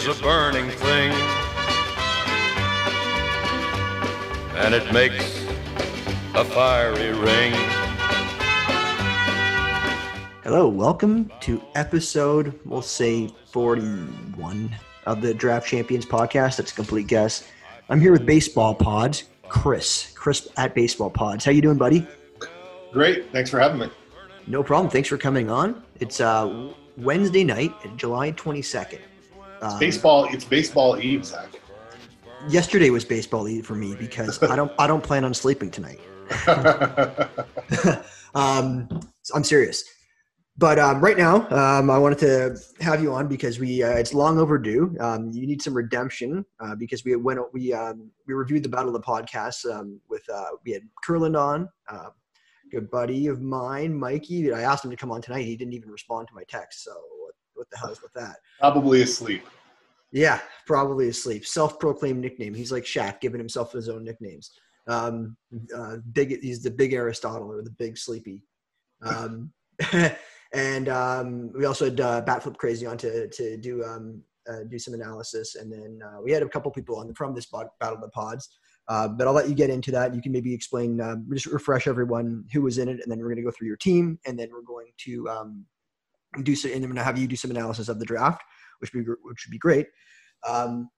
is a burning thing, and it makes a fiery ring. Hello, welcome to episode, we'll say 41 of the Draft Champions podcast. That's a complete guess. I'm here with Baseball Pods, Chris. Chris at Baseball Pods. How you doing, buddy? Great. Thanks for having me. No problem. Thanks for coming on. It's uh, Wednesday night, July 22nd. Um, baseball. It's baseball eve, Zach. Yesterday was baseball eve for me because I don't I don't plan on sleeping tonight. um, I'm serious. But um, right now, um, I wanted to have you on because we uh, it's long overdue. Um, you need some redemption uh, because we went we um, we reviewed the Battle of the Podcasts um, with uh, we had Kurland on, uh, good buddy of mine, Mikey. I asked him to come on tonight. He didn't even respond to my text. So what, the hell is with that? Probably asleep. Yeah, probably asleep. Self-proclaimed nickname. He's like Shaq, giving himself his own nicknames. Um, uh, big. He's the big Aristotle or the big Sleepy. Um, and um, we also had uh, Batflip Crazy on to to do um, uh, do some analysis, and then uh, we had a couple people on from this Battle of the Pods. Uh, but I'll let you get into that. You can maybe explain, um, just refresh everyone who was in it, and then we're going to go through your team, and then we're going to um, do so, and I'm gonna have you do some analysis of the draft, which would be which would be great. Um,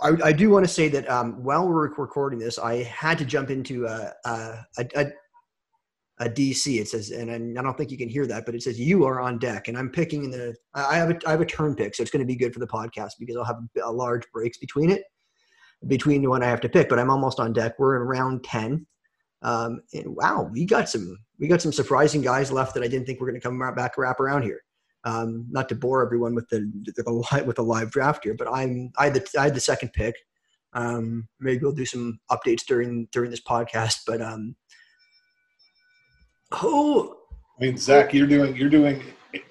I, I, do want to say that um, while we're recording this, I had to jump into a, a, a, a DC. It says, and I don't think you can hear that, but it says you are on deck, and I'm picking in the. I have a I have a turn pick, so it's going to be good for the podcast because I'll have a, large breaks between it between the one I have to pick, but I'm almost on deck. We're in round 10. Um, and wow, we got some, we got some surprising guys left that I didn't think were going to come back wrap around here. Um, not to bore everyone with the, the, with the live draft here, but I'm, I had the, I had the second pick. Um, maybe we'll do some updates during, during this podcast, but, um, oh, I mean, Zach, you're doing, you're doing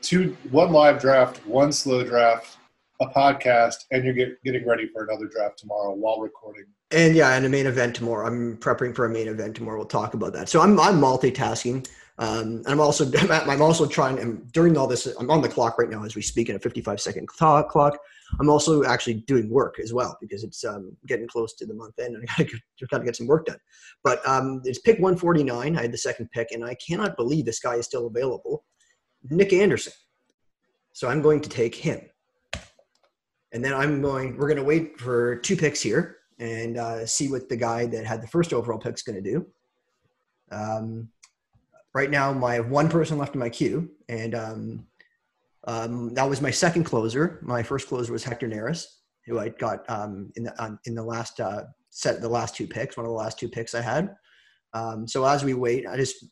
two, one live draft, one slow draft, a podcast and you're get, getting ready for another draft tomorrow while recording. And yeah, and a main event tomorrow. I'm prepping for a main event tomorrow. We'll talk about that. So I'm I'm multitasking. Um, and I'm also I'm also trying. And during all this, I'm on the clock right now as we speak in a 55 second clock. I'm also actually doing work as well because it's um, getting close to the month end, and I gotta gotta get some work done. But um, it's pick 149. I had the second pick, and I cannot believe this guy is still available. Nick Anderson. So I'm going to take him. And then I'm going, we're going to wait for two picks here and uh, see what the guy that had the first overall pick is going to do. Um, right now, my one person left in my queue, and um, um, that was my second closer. My first closer was Hector Neris, who I got um, in the in the last uh, set, the last two picks, one of the last two picks I had. Um, so as we wait, I just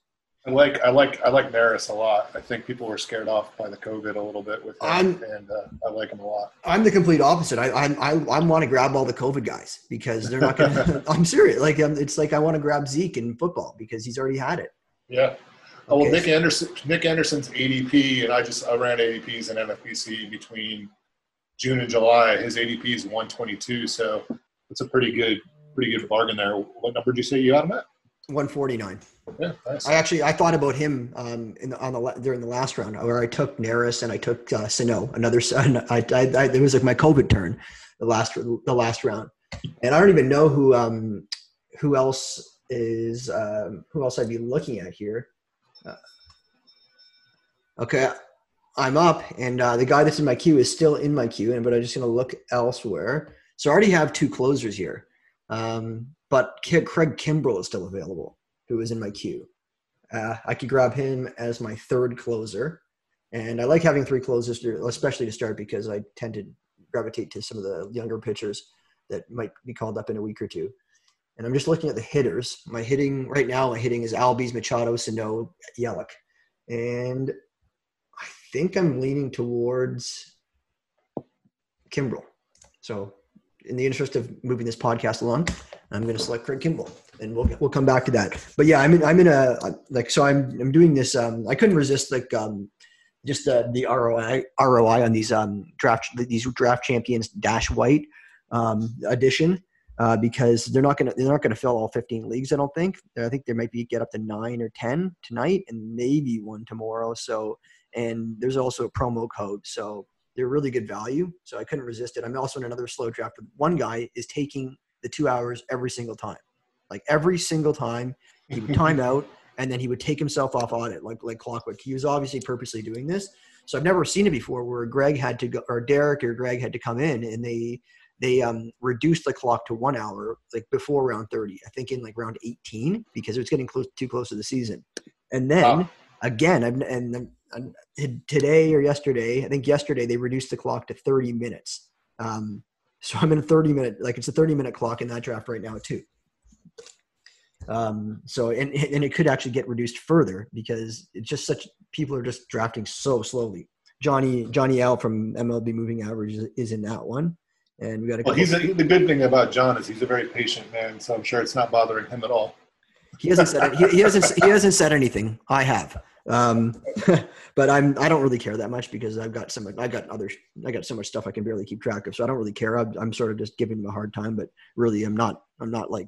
I like I like I like Neris a lot. I think people were scared off by the COVID a little bit with him, I'm, and uh, I like him a lot. I'm the complete opposite. I I I, I want to grab all the COVID guys because they're not going to. I'm serious. Like um, it's like I want to grab Zeke in football because he's already had it. Yeah. Oh well, Nick Anderson. Nick Anderson's ADP, and I just I ran ADPs in NFBC between June and July. His ADP is 122, so it's a pretty good pretty good bargain there. What number did you say you got him at? 149. Yeah, nice. I actually I thought about him um, in the, on the during the last round where I took Neris and I took uh, Sano. Another I, I, I, it was like my COVID turn, the last the last round, and I don't even know who um who else is um, who else I'd be looking at here. Uh, okay, I'm up, and uh, the guy that's in my queue is still in my queue, and but I'm just gonna look elsewhere. So I already have two closers here. Um, but Craig Kimbrel is still available, who is in my queue. Uh, I could grab him as my third closer. And I like having three closers, especially to start because I tend to gravitate to some of the younger pitchers that might be called up in a week or two. And I'm just looking at the hitters. My hitting right now, my hitting is Albies, Machado, Sano, Yelich. And I think I'm leaning towards Kimbrel. So in the interest of moving this podcast along, I'm going to select Craig Kimbrel, and we'll we'll come back to that. But yeah, I'm in I'm in a like so I'm I'm doing this. Um, I couldn't resist like um, just the the ROI ROI on these um draft these draft champions dash white um edition. Uh, because they're not gonna they're not gonna fill all 15 leagues. I don't think. I think there might be get up to nine or 10 tonight, and maybe one tomorrow. So, and there's also a promo code. So they're really good value. So I couldn't resist it. I'm also in another slow draft. One guy is taking the two hours every single time, like every single time he would time out and then he would take himself off audit like like clockwork. He was obviously purposely doing this. So I've never seen it before where Greg had to go or Derek or Greg had to come in and they they um, reduced the clock to one hour like before round 30 i think in like round 18 because it was getting close too close to the season and then wow. again I've, and then today or yesterday i think yesterday they reduced the clock to 30 minutes um, so i'm in a 30 minute like it's a 30 minute clock in that draft right now too um, so and and it could actually get reduced further because it's just such people are just drafting so slowly. Johnny Johnny L from MLB Moving Average is, is in that one, and we got. A well, he's a, the good thing about John is he's a very patient man, so I'm sure it's not bothering him at all. He hasn't said he, he hasn't he hasn't said anything. I have, um, but I'm I don't really care that much because I've got some I got other I got so much stuff I can barely keep track of, so I don't really care. I'm, I'm sort of just giving him a hard time, but really I'm not I'm not like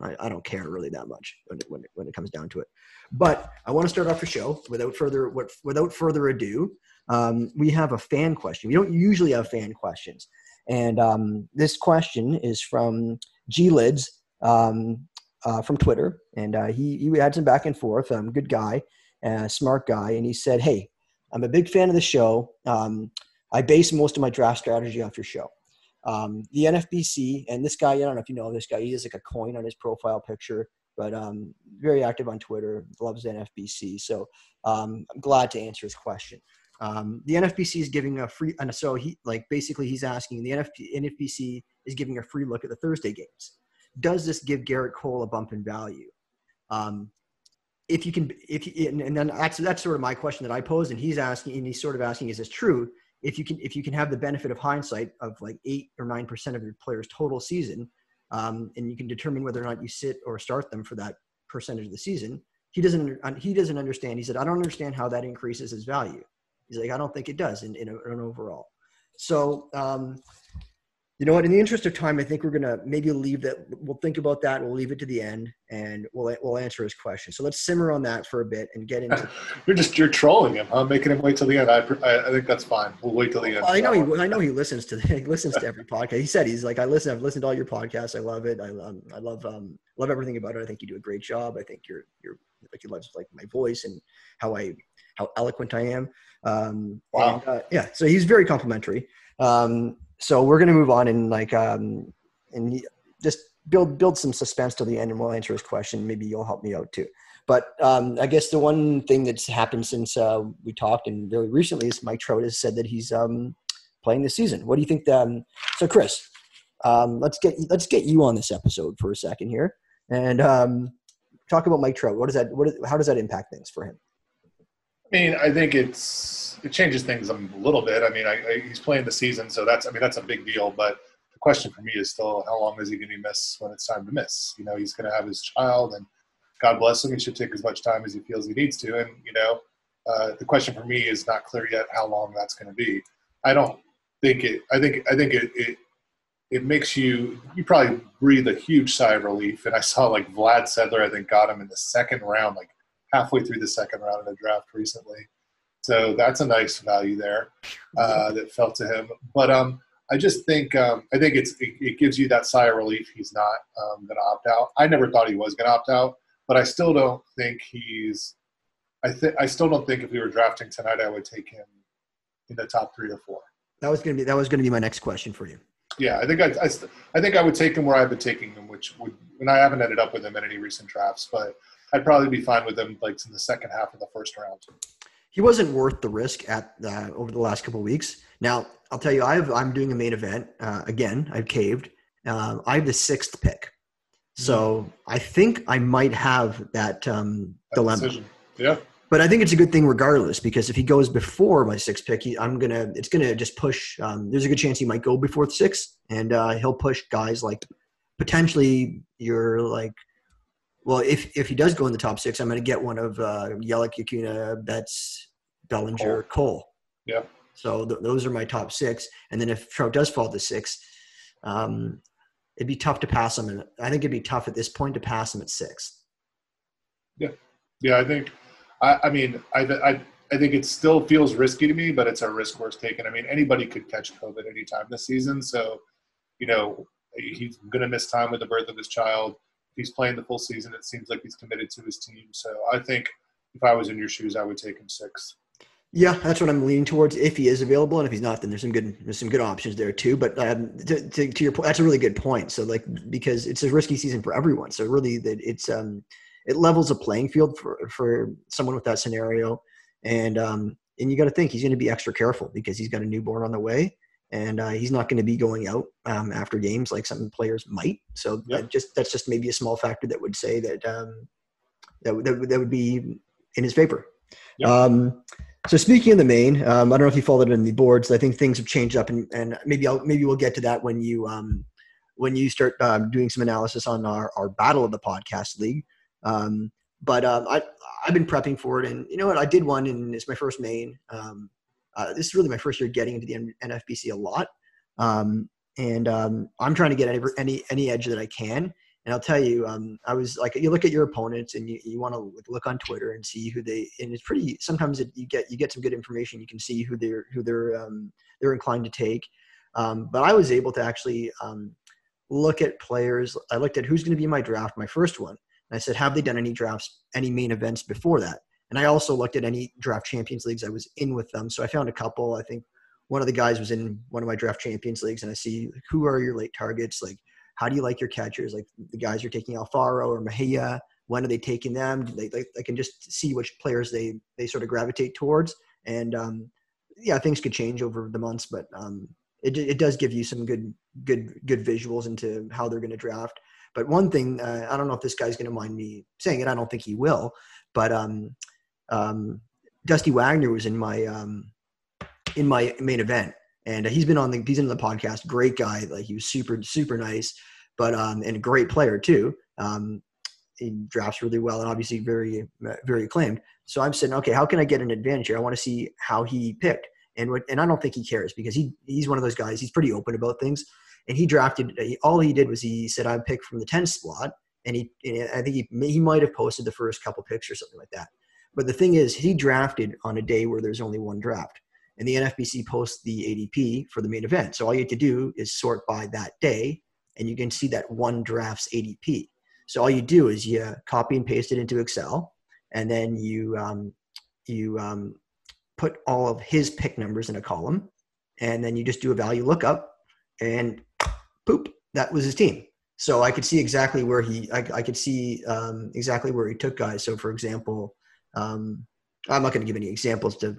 I, I don't care really that much when it, when it, when it comes down to it. But I want to start off the show without further without further ado. Um, we have a fan question. We don't usually have fan questions, and um, this question is from G Lids um, uh, from Twitter, and uh, he he had some back and forth. Um, good guy, uh, smart guy, and he said, "Hey, I'm a big fan of the show. Um, I base most of my draft strategy off your show. Um, the NFBC and this guy, I don't know if you know this guy. He has like a coin on his profile picture, but um, very active on Twitter. Loves the NFBC. So um, I'm glad to answer his question. Um, the NFBC is giving a free, and so he like basically he's asking the NFP, NFBC is giving a free look at the Thursday games. Does this give Gerrit Cole a bump in value? Um, if you can, if you, and, then that's that's sort of my question that I pose, and he's asking, and he's sort of asking, is this true? if you can if you can have the benefit of hindsight of like eight or nine percent of your players total season um, and you can determine whether or not you sit or start them for that percentage of the season he doesn't he doesn't understand. He said i don't understand how that increases his value. He's like i don't think it does in, in, a, in an overall. So um, you know what? In the interest of time, I think we're gonna maybe leave that. We'll think about that. We'll leave it to the end, and we'll we'll answer his question. So let's simmer on that for a bit and get into. you're just you're trolling him, huh? Making him wait till the end. I, I, I think that's fine. We'll wait till the end. I know he I know he listens to he listens to every podcast. He said he's like I listen. I've listened to all your podcasts. I love it. I um, I love um love everything about it. I think you do a great job. I think you're you're like he loves like my voice and how I how eloquent I am. Um, wow. And, uh, yeah. So he's very complimentary. Um, so we're going to move on and like um, and just build build some suspense till the end, and we'll answer his question. Maybe you'll help me out too. But um, I guess the one thing that's happened since uh, we talked and very recently is Mike Trout has said that he's um, playing this season. What do you think? The, um, so Chris, um, let's get let's get you on this episode for a second here and um, talk about Mike Trout. What does that? What is, how does that impact things for him? I mean, I think it's it changes things a little bit. I mean, I, I, he's playing the season, so that's I mean that's a big deal. But the question for me is still how long is he going to miss when it's time to miss? You know, he's going to have his child, and God bless him, he should take as much time as he feels he needs to. And you know, uh, the question for me is not clear yet how long that's going to be. I don't think it. I think I think it, it it makes you you probably breathe a huge sigh of relief. And I saw like Vlad Sedler, I think got him in the second round, like halfway through the second round of the draft recently. So that's a nice value there uh, that fell to him. But um, I just think um, I think it's it, it, gives you that sigh of relief. He's not um, going to opt out. I never thought he was going to opt out, but I still don't think he's. I think I still don't think if we were drafting tonight, I would take him in the top three or four. That was going to be that was going to be my next question for you. Yeah, I think I, I, I think I would take him where I've been taking him, which would, and I haven't ended up with him in any recent drafts, but I'd probably be fine with him like in the second half of the first round. He wasn't worth the risk at uh, over the last couple of weeks. Now I'll tell you, I am doing a main event uh, again. I've caved. Uh, I have the sixth pick, so mm. I think I might have that, um, that dilemma. Decision. Yeah. But I think it's a good thing regardless because if he goes before my sixth pick, he, I'm gonna it's gonna just push. Um, there's a good chance he might go before the sixth, and uh, he'll push guys like potentially you're like well, if if he does go in the top six, I'm going to get one of uh, Yelich, Acuna, Betts, Bellinger, Cole. Cole. Yeah. So th- those are my top six. And then if Trout does fall to six, um, it'd be tough to pass him. And I think it'd be tough at this point to pass him at six. Yeah. Yeah, I think. I, I mean, I, I I think it still feels risky to me, but it's a risk worth taking. I mean, anybody could catch COVID anytime this season, so you know he's going to miss time with the birth of his child. He's playing the full season, it seems like he's committed to his team. So I think if I was in your shoes, I would take him sixth. Yeah, that's what I'm leaning towards. If he is available, and if he's not, then there's some good there's some good options there too. But um, to, to, to, your point, that's a really good point. So like because it's a risky season for everyone, so really that it's um it levels a playing field for for someone with that scenario, and um and you got to think he's going to be extra careful because he's got a newborn on the way, and uh, he's not going to be going out um, after games like some players might. So yep. that just that's just maybe a small factor that would say that um that that, that would be in his favor. Yep. Um, so speaking of the main, um, I don't know if you followed it in the boards. I think things have changed up, and, and maybe I'll, maybe we'll get to that when you um, when you start um, doing some analysis on our, our battle of the podcast league. Um, but um, I I've been prepping for it, and you know what? I did one, and it's my first main. Um, uh, this is really my first year getting into the NFBC a lot, um, and um, I'm trying to get any any any edge that I can. And I'll tell you, um, I was like, you look at your opponents and you, you want to look on Twitter and see who they, and it's pretty, sometimes it, you get, you get some good information. You can see who they're, who they're, um, they're inclined to take. Um, but I was able to actually um, look at players. I looked at who's going to be my draft, my first one. And I said, have they done any drafts, any main events before that? And I also looked at any draft champions leagues I was in with them. So I found a couple, I think one of the guys was in one of my draft champions leagues and I see who are your late targets, like, how do you like your catchers? Like the guys you're taking Alfaro or Mejia, when are they taking them? They, they, they can just see which players they, they sort of gravitate towards. And um, yeah, things could change over the months, but um, it, it does give you some good, good, good visuals into how they're going to draft. But one thing, uh, I don't know if this guy's going to mind me saying it. I don't think he will, but um, um, Dusty Wagner was in my um, in my main event, and he's been on the he's in the podcast. Great guy, like he was super super nice, but um, and a great player too. Um, he drafts really well and obviously very very acclaimed. So I'm saying, okay, how can I get an advantage here? I want to see how he picked, and what, and I don't think he cares because he he's one of those guys. He's pretty open about things, and he drafted. All he did was he said, "I picked from the 10 slot," and he and I think he he might have posted the first couple picks or something like that. But the thing is, he drafted on a day where there's only one draft and the NFBC posts the ADP for the main event. So all you have to do is sort by that day, and you can see that one draft's ADP. So all you do is you copy and paste it into Excel, and then you um, you um, put all of his pick numbers in a column, and then you just do a value lookup, and poop, that was his team. So I could see exactly where he, I, I could see um, exactly where he took guys. So for example, um, I'm not going to give any examples to,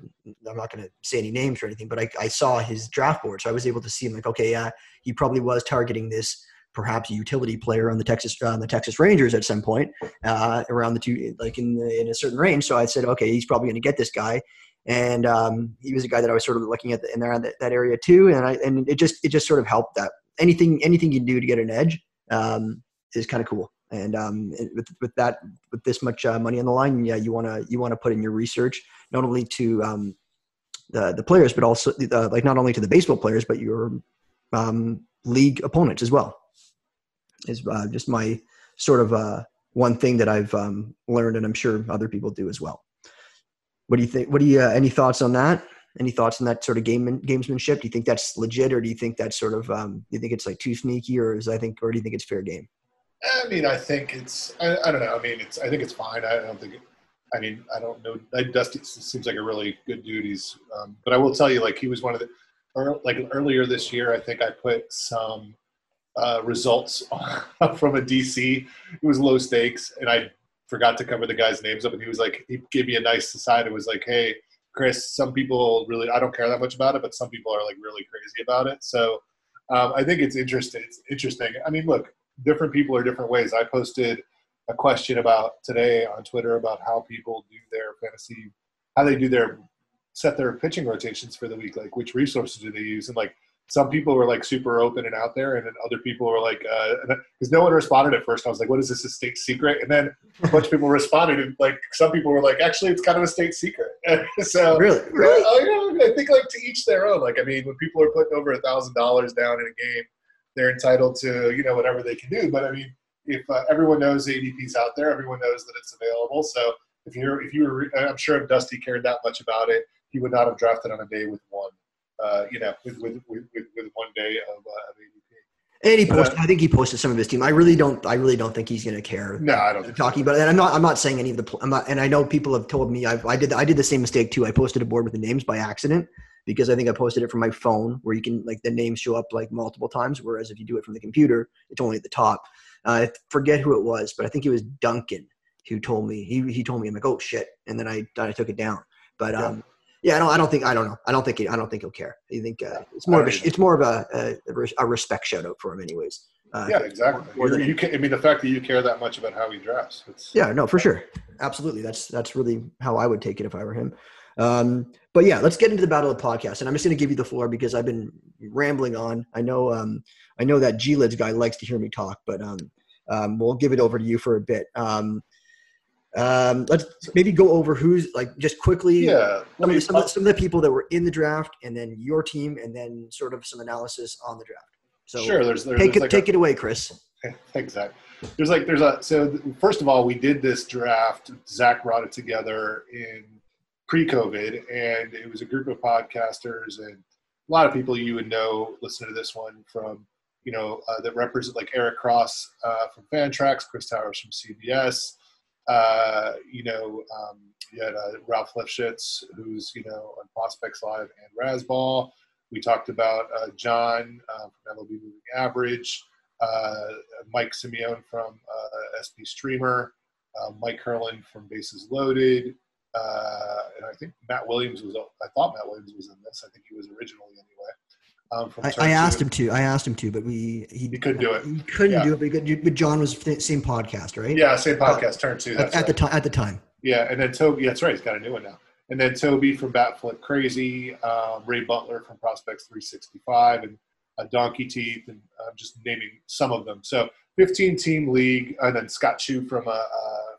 I'm not going to say any names or anything, but I, I saw his draft board. So I was able to see him like, okay, yeah, he probably was targeting this perhaps utility player on the Texas, on the Texas Rangers at some point uh, around the two, like in, the, in a certain range. So I said, okay, he's probably going to get this guy. And um, he was a guy that I was sort of looking at the, in there that, that area too. And I, and it just, it just sort of helped that anything, anything you do to get an edge um, is kind of cool. And um, with, with that, with this much uh, money on the line, yeah, you want to you want to put in your research not only to um, the the players, but also uh, like not only to the baseball players, but your um, league opponents as well. Is uh, just my sort of uh, one thing that I've um, learned, and I'm sure other people do as well. What do you think? What do you? Uh, any thoughts on that? Any thoughts on that sort of game gamesmanship? Do you think that's legit, or do you think that's sort of? Um, do you think it's like too sneaky, or is I think, or do you think it's fair game? I mean, I think it's. I, I, don't know. I mean, it's. I think it's fine. I don't think. It, I mean, I don't know. Dusty seems like a really good dude. He's. Um, but I will tell you, like, he was one of the. Or, like earlier this year, I think I put some uh, results from a DC. It was low stakes, and I forgot to cover the guy's names up. And he was like, he gave me a nice aside. It was like, hey, Chris, some people really. I don't care that much about it, but some people are like really crazy about it. So. Um, I think it's interesting. It's interesting. I mean, look, different people are different ways. I posted a question about today on Twitter about how people do their fantasy, how they do their set their pitching rotations for the week, like which resources do they use, and like some people were like super open and out there, and then other people were like, because uh, no one responded at first. I was like, "What is this a state secret?" And then a bunch of people responded, and like some people were like, "Actually, it's kind of a state secret." so really, really, I, I think like to each their own. Like I mean, when people are putting over a thousand dollars down in a game, they're entitled to you know whatever they can do. But I mean, if uh, everyone knows ADP's out there, everyone knows that it's available. So if you're if you were, I'm sure if Dusty cared that much about it, he would not have drafted on a day with one, uh, you know, with with, with, with one day of, uh, of ADP. And he posted. I think he posted some of his team. I really don't. I really don't think he's going to care. No, I don't. talking about it. And I'm not. I'm not saying any of the. I'm not. And I know people have told me. I've, I did. I did the same mistake too. I posted a board with the names by accident because I think I posted it from my phone, where you can like the names show up like multiple times. Whereas if you do it from the computer, it's only at the top. Uh, I forget who it was, but I think it was Duncan who told me. He he told me. I'm like, oh shit, and then I I took it down. But Yeah. um, yeah, I don't. I don't think. I don't know. I don't think. He, I don't think he'll care. I think uh, it's more of a. It's more of a, a, a respect shout out for him, anyways. Uh, Yeah, exactly. more than You, you can, I mean, the fact that you care that much about how he drafts. Yeah, no, for sure. Absolutely. That's that's really how I would take it if I were him. Um, but yeah, let's get into the battle of the podcast. And I'm just gonna give you the floor because I've been rambling on. I know um I know that G Lids guy likes to hear me talk, but um, um we'll give it over to you for a bit. Um um let's maybe go over who's like just quickly Yeah. some, of the, some, of the, some of the people that were in the draft and then your team and then sort of some analysis on the draft. So sure. There's, there's take it like take it away, Chris. a, exactly. There's like there's a so th- first of all we did this draft. Zach brought it together in pre-COVID, and it was a group of podcasters and a lot of people you would know listen to this one from you know uh, that represent like Eric Cross uh, from Fantrax, Chris Towers from CBS. Uh, you know, um, you had uh, Ralph Lifshitz, who's you know on Prospects Live and Razzball. We talked about uh, John uh, from MLB Moving Average, Mike Simeone from SP Streamer, Mike Herlin from Bases Loaded, uh, and I think Matt Williams was. I thought Matt Williams was in this. I think he was originally anyway. Um, from I, I asked him to. I asked him to, but we he, He couldn't do it. He couldn't Yeah. do it. But, could- but John was the same podcast, right? Yeah, same podcast. Turn two. At, at the right. time. At the time. Yeah, and then Toby. Yeah, that's right. He's got a new one now. And then Toby from Batflip Crazy, um, Ray Butler from Prospects 365, and uh, Donkey Teeth, and I'm just naming some of them. So 15 team league, and then Scott Chu from uh, uh,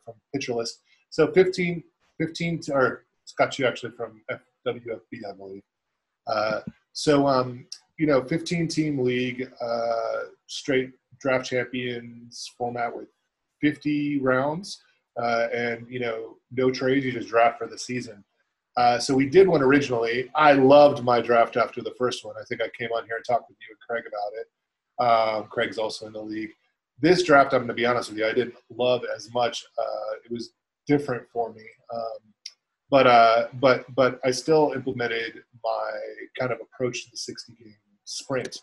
from Pitcher List. So 15, 15 t- or Scott Chu actually from WFB, I believe. Uh, so um, you know, 15 team league, uh, straight draft champions format with 50 rounds, uh, and you know, no trades. You just draft for the season. Uh, so we did one originally. I loved my draft after the first one. I think I came on here and talked with you and Craig about it. Um, Craig's also in the league. This draft, I'm going to be honest with you, I didn't love as much. Uh, it was different for me, um, but uh, but but I still implemented my kind of approach to the 60 game sprint.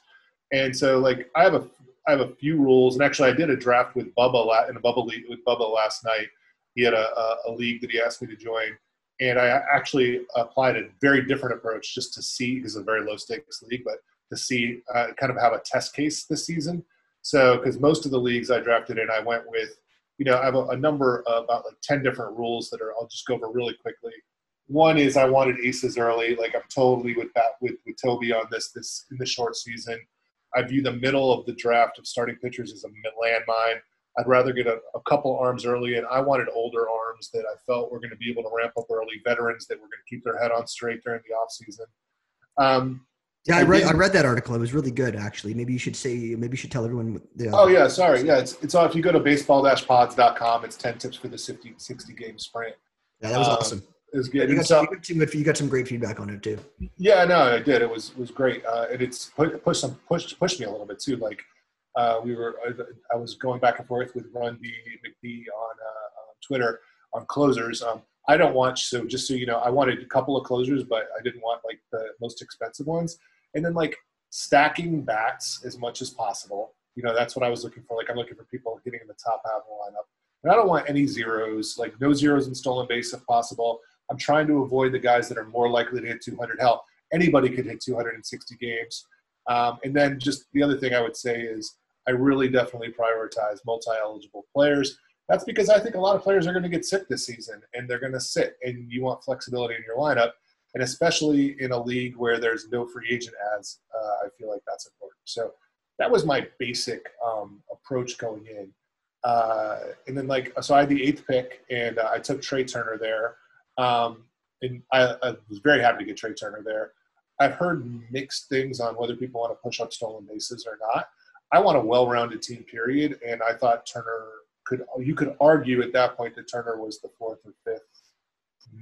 And so, like, I have a I have a few rules, and actually, I did a draft with Bubba la- in a Bubba league with Bubba last night. He had a, a, a league that he asked me to join, and I actually applied a very different approach just to see because it's a very low stakes league, but to see uh, kind of have a test case this season. So, because most of the leagues I drafted in, I went with, you know, I have a, a number of about like ten different rules that are I'll just go over really quickly. One is I wanted aces early, like I'm totally with that with with Toby on this this in the short season. I view the middle of the draft of starting pitchers as a landmine. I'd rather get a, a couple arms early, and I wanted older arms that I felt were going to be able to ramp up early, veterans that were going to keep their head on straight during the offseason. Um, Yeah, I read. I read that article. It was really good, actually. Maybe you should say. Maybe you should tell everyone. The, oh, yeah, sorry. Yeah, it's, it's on. If you go to baseball-pods.com, it's 10 tips for the 60, 60 game sprint. yeah, that was um, awesome. It was good. And got, so- some, you, got some you got some great feedback on it too. Yeah, no, I did. It was it was great, uh, and it's pu- pushed some pushed pushed me a little bit too. Like uh, we were, I, I was going back and forth with Run D McD on, uh, on Twitter on closers. Um, I don't want so just so you know, I wanted a couple of closers, but I didn't want like the most expensive ones. And then like stacking bats as much as possible. You know, that's what I was looking for. Like I'm looking for people hitting in the top half of the lineup. And I don't want any zeros, like no zeros in stolen base if possible. I'm trying to avoid the guys that are more likely to hit 200. Hell, anybody could hit 260 games. Um, and then just the other thing I would say is I really definitely prioritize multi-eligible players. That's because I think a lot of players are going to get sick this season and they're going to sit, and you want flexibility in your lineup. And especially in a league where there's no free agent ads, uh, I feel like that's important. So that was my basic um, approach going in. Uh, and then, like, so I had the eighth pick, and uh, I took Trea Turner there. Um, and I, I was very happy to get Trea Turner there. I've heard mixed things on whether people want to push up stolen bases or not. I want a well-rounded team, period. And I thought Turner could. You could argue at that point that Turner was the fourth or fifth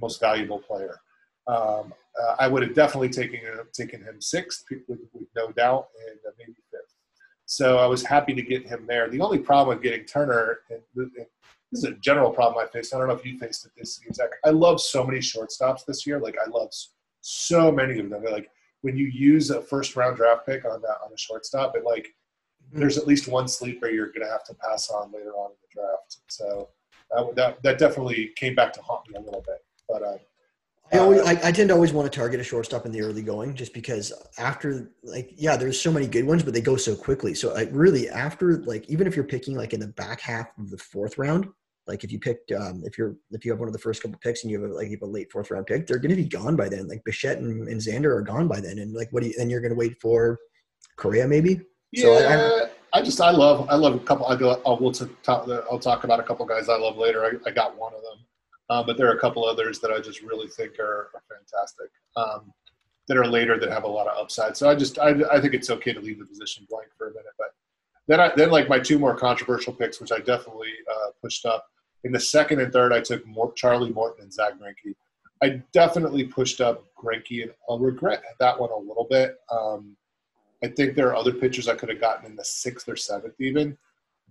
most valuable player. Um, uh, I would have definitely taken taken him sixth, with, with no doubt, and uh, maybe fifth. So I was happy to get him there. The only problem with getting Turner, and this is a general problem I faced. I don't know if you faced it this season. I love so many shortstops this year. Like I love so many of them. Like when you use a first round draft pick on that on a shortstop, it like mm-hmm. there's at least one sleeper you're going to have to pass on later on in the draft. So that, that, that definitely came back to haunt me a little bit. But uh, I, always, I, I, tend to always want to target a shortstop in the early going, just because after like yeah, there's so many good ones, but they go so quickly. So I really after like even if you're picking like in the back half of the fourth round, like if you picked um, if you're if you have one of the first couple picks and you have a, like you have a late fourth round pick, they're going to be gone by then. Like Bichette and, and Xander are gone by then, and like what do you? And you're going to wait for Correa maybe. Yeah, so I, I, I, just I love I love a couple. I go. I'll we'll talk. I'll talk about a couple guys I love later. I, I got one of them. Um, but there are a couple others that I just really think are, are fantastic um, that are later that have a lot of upside. So I just I, I think it's okay to leave the position blank for a minute. But then I then like my two more controversial picks, which I definitely uh, pushed up in the second and third. I took more, Charlie Morton and Zack Greinke. I definitely pushed up Greinke, and I'll regret that one a little bit. Um, I think there are other pitchers I could have gotten in the sixth or seventh even,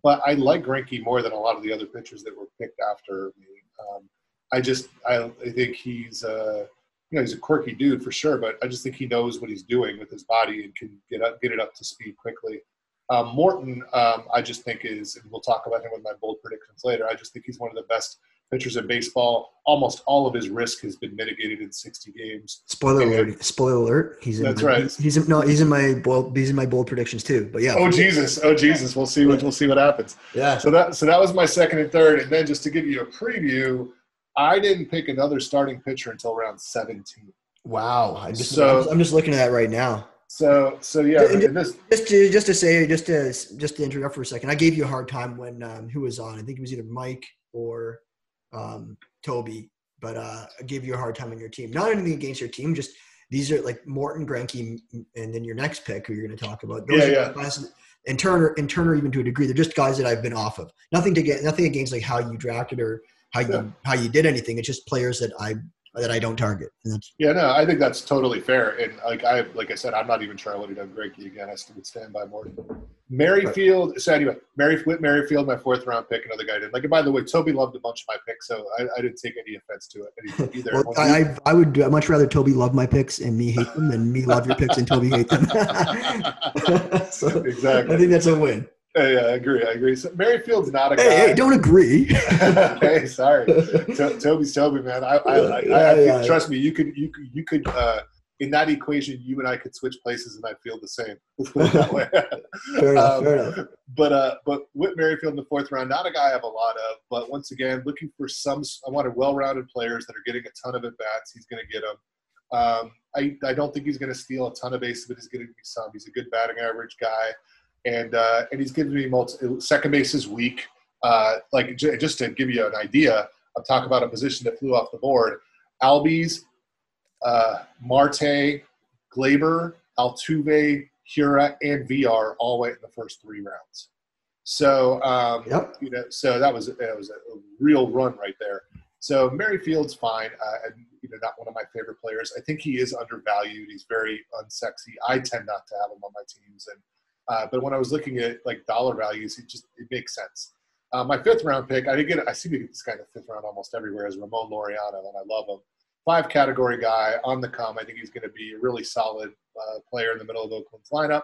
but I like Greinke more than a lot of the other pitchers that were picked after me. Um, I just I, I think he's uh, you know he's a quirky dude for sure, but I just think he knows what he's doing with his body and can get up get it up to speed quickly. Um, Morton, um, I just think is, and we'll talk about him with my bold predictions later. I just think he's one of the best pitchers in baseball. Almost all of his risk has been mitigated in 60 games. Spoiler and, alert! Spoiler alert! He's in that's my, right. He's, in, no, he's in my bold. He's in my bold predictions too. But yeah. Oh Jesus! Oh Jesus! We'll see what we'll see what happens. Yeah. So that so that was my second and third, and then just to give you a preview, I didn't pick another starting pitcher until round 17. Wow. I just, so, I'm just looking at that right now. So, so yeah. Just, just, to, just to say, just to, just to interrupt for a second, I gave you a hard time when, um, who was on? I think it was either Mike or um, Toby, but uh, I gave you a hard time on your team. Not anything against your team, just these are like Morton, Greinke, and then your next pick who you're going to talk about. Those yeah, yeah. and Turner, and Turner, even to a degree, they're just guys that I've been off of. Nothing to get, nothing against like how you drafted or how you yeah. how you did anything. It's just players that I that I don't target. yeah, no, I think that's totally fair. And like I like I said, I'm not even sure I would have done Greinke again. I still would stand by Morton. Merrifield. So anyway, Mary Whit Merrifield, my fourth round pick, another guy did. Like, by the way, Toby loved a bunch of my picks, so I, I didn't take any offense to it either. well, I, I would much rather Toby love my picks and me hate them than me love your picks and Toby hate them. so exactly. I think that's a win. Yeah, I agree. I agree. So Merrifield's not a guy. Hey, hey don't agree. hey, sorry. To- Toby's Toby, man. I, I, I, I yeah, trust me. You could, you could, you could. Uh, in that equation, you and I could switch places, and I'd feel the same. fair enough. Um, fair enough. But, uh, but Whit Merrifield in the fourth round, not a guy I have a lot of. But once again, looking for some. I wanted well-rounded players that are getting a ton of at bats. He's going to get them. Um, I, I don't think he's going to steal a ton of bases, but he's going to be some. He's a good batting average guy and uh, and he's given me multi, second base is weak. Uh, like j- just to give you an idea, I'm talking about a position that flew off the board. Albies, uh, Marte, Gleyber, Altuve, Hiura, and VR all went in the first three rounds. So um, yep. you know, so that was it was a, a real run right there. So Merrifield's fine. Uh, and, you know, not one of my favorite players. I think he is undervalued. He's very unsexy. I tend not to have him on my teams, and uh, but when I was looking at like dollar values, it just it makes sense. Uh, my fifth round pick, I didn't get. I seem to get this guy in the fifth round almost everywhere. Is Ramon Laureano, and I love him. Five category guy on the come. I think he's going to be a really solid uh, player in the middle of Oakland's lineup.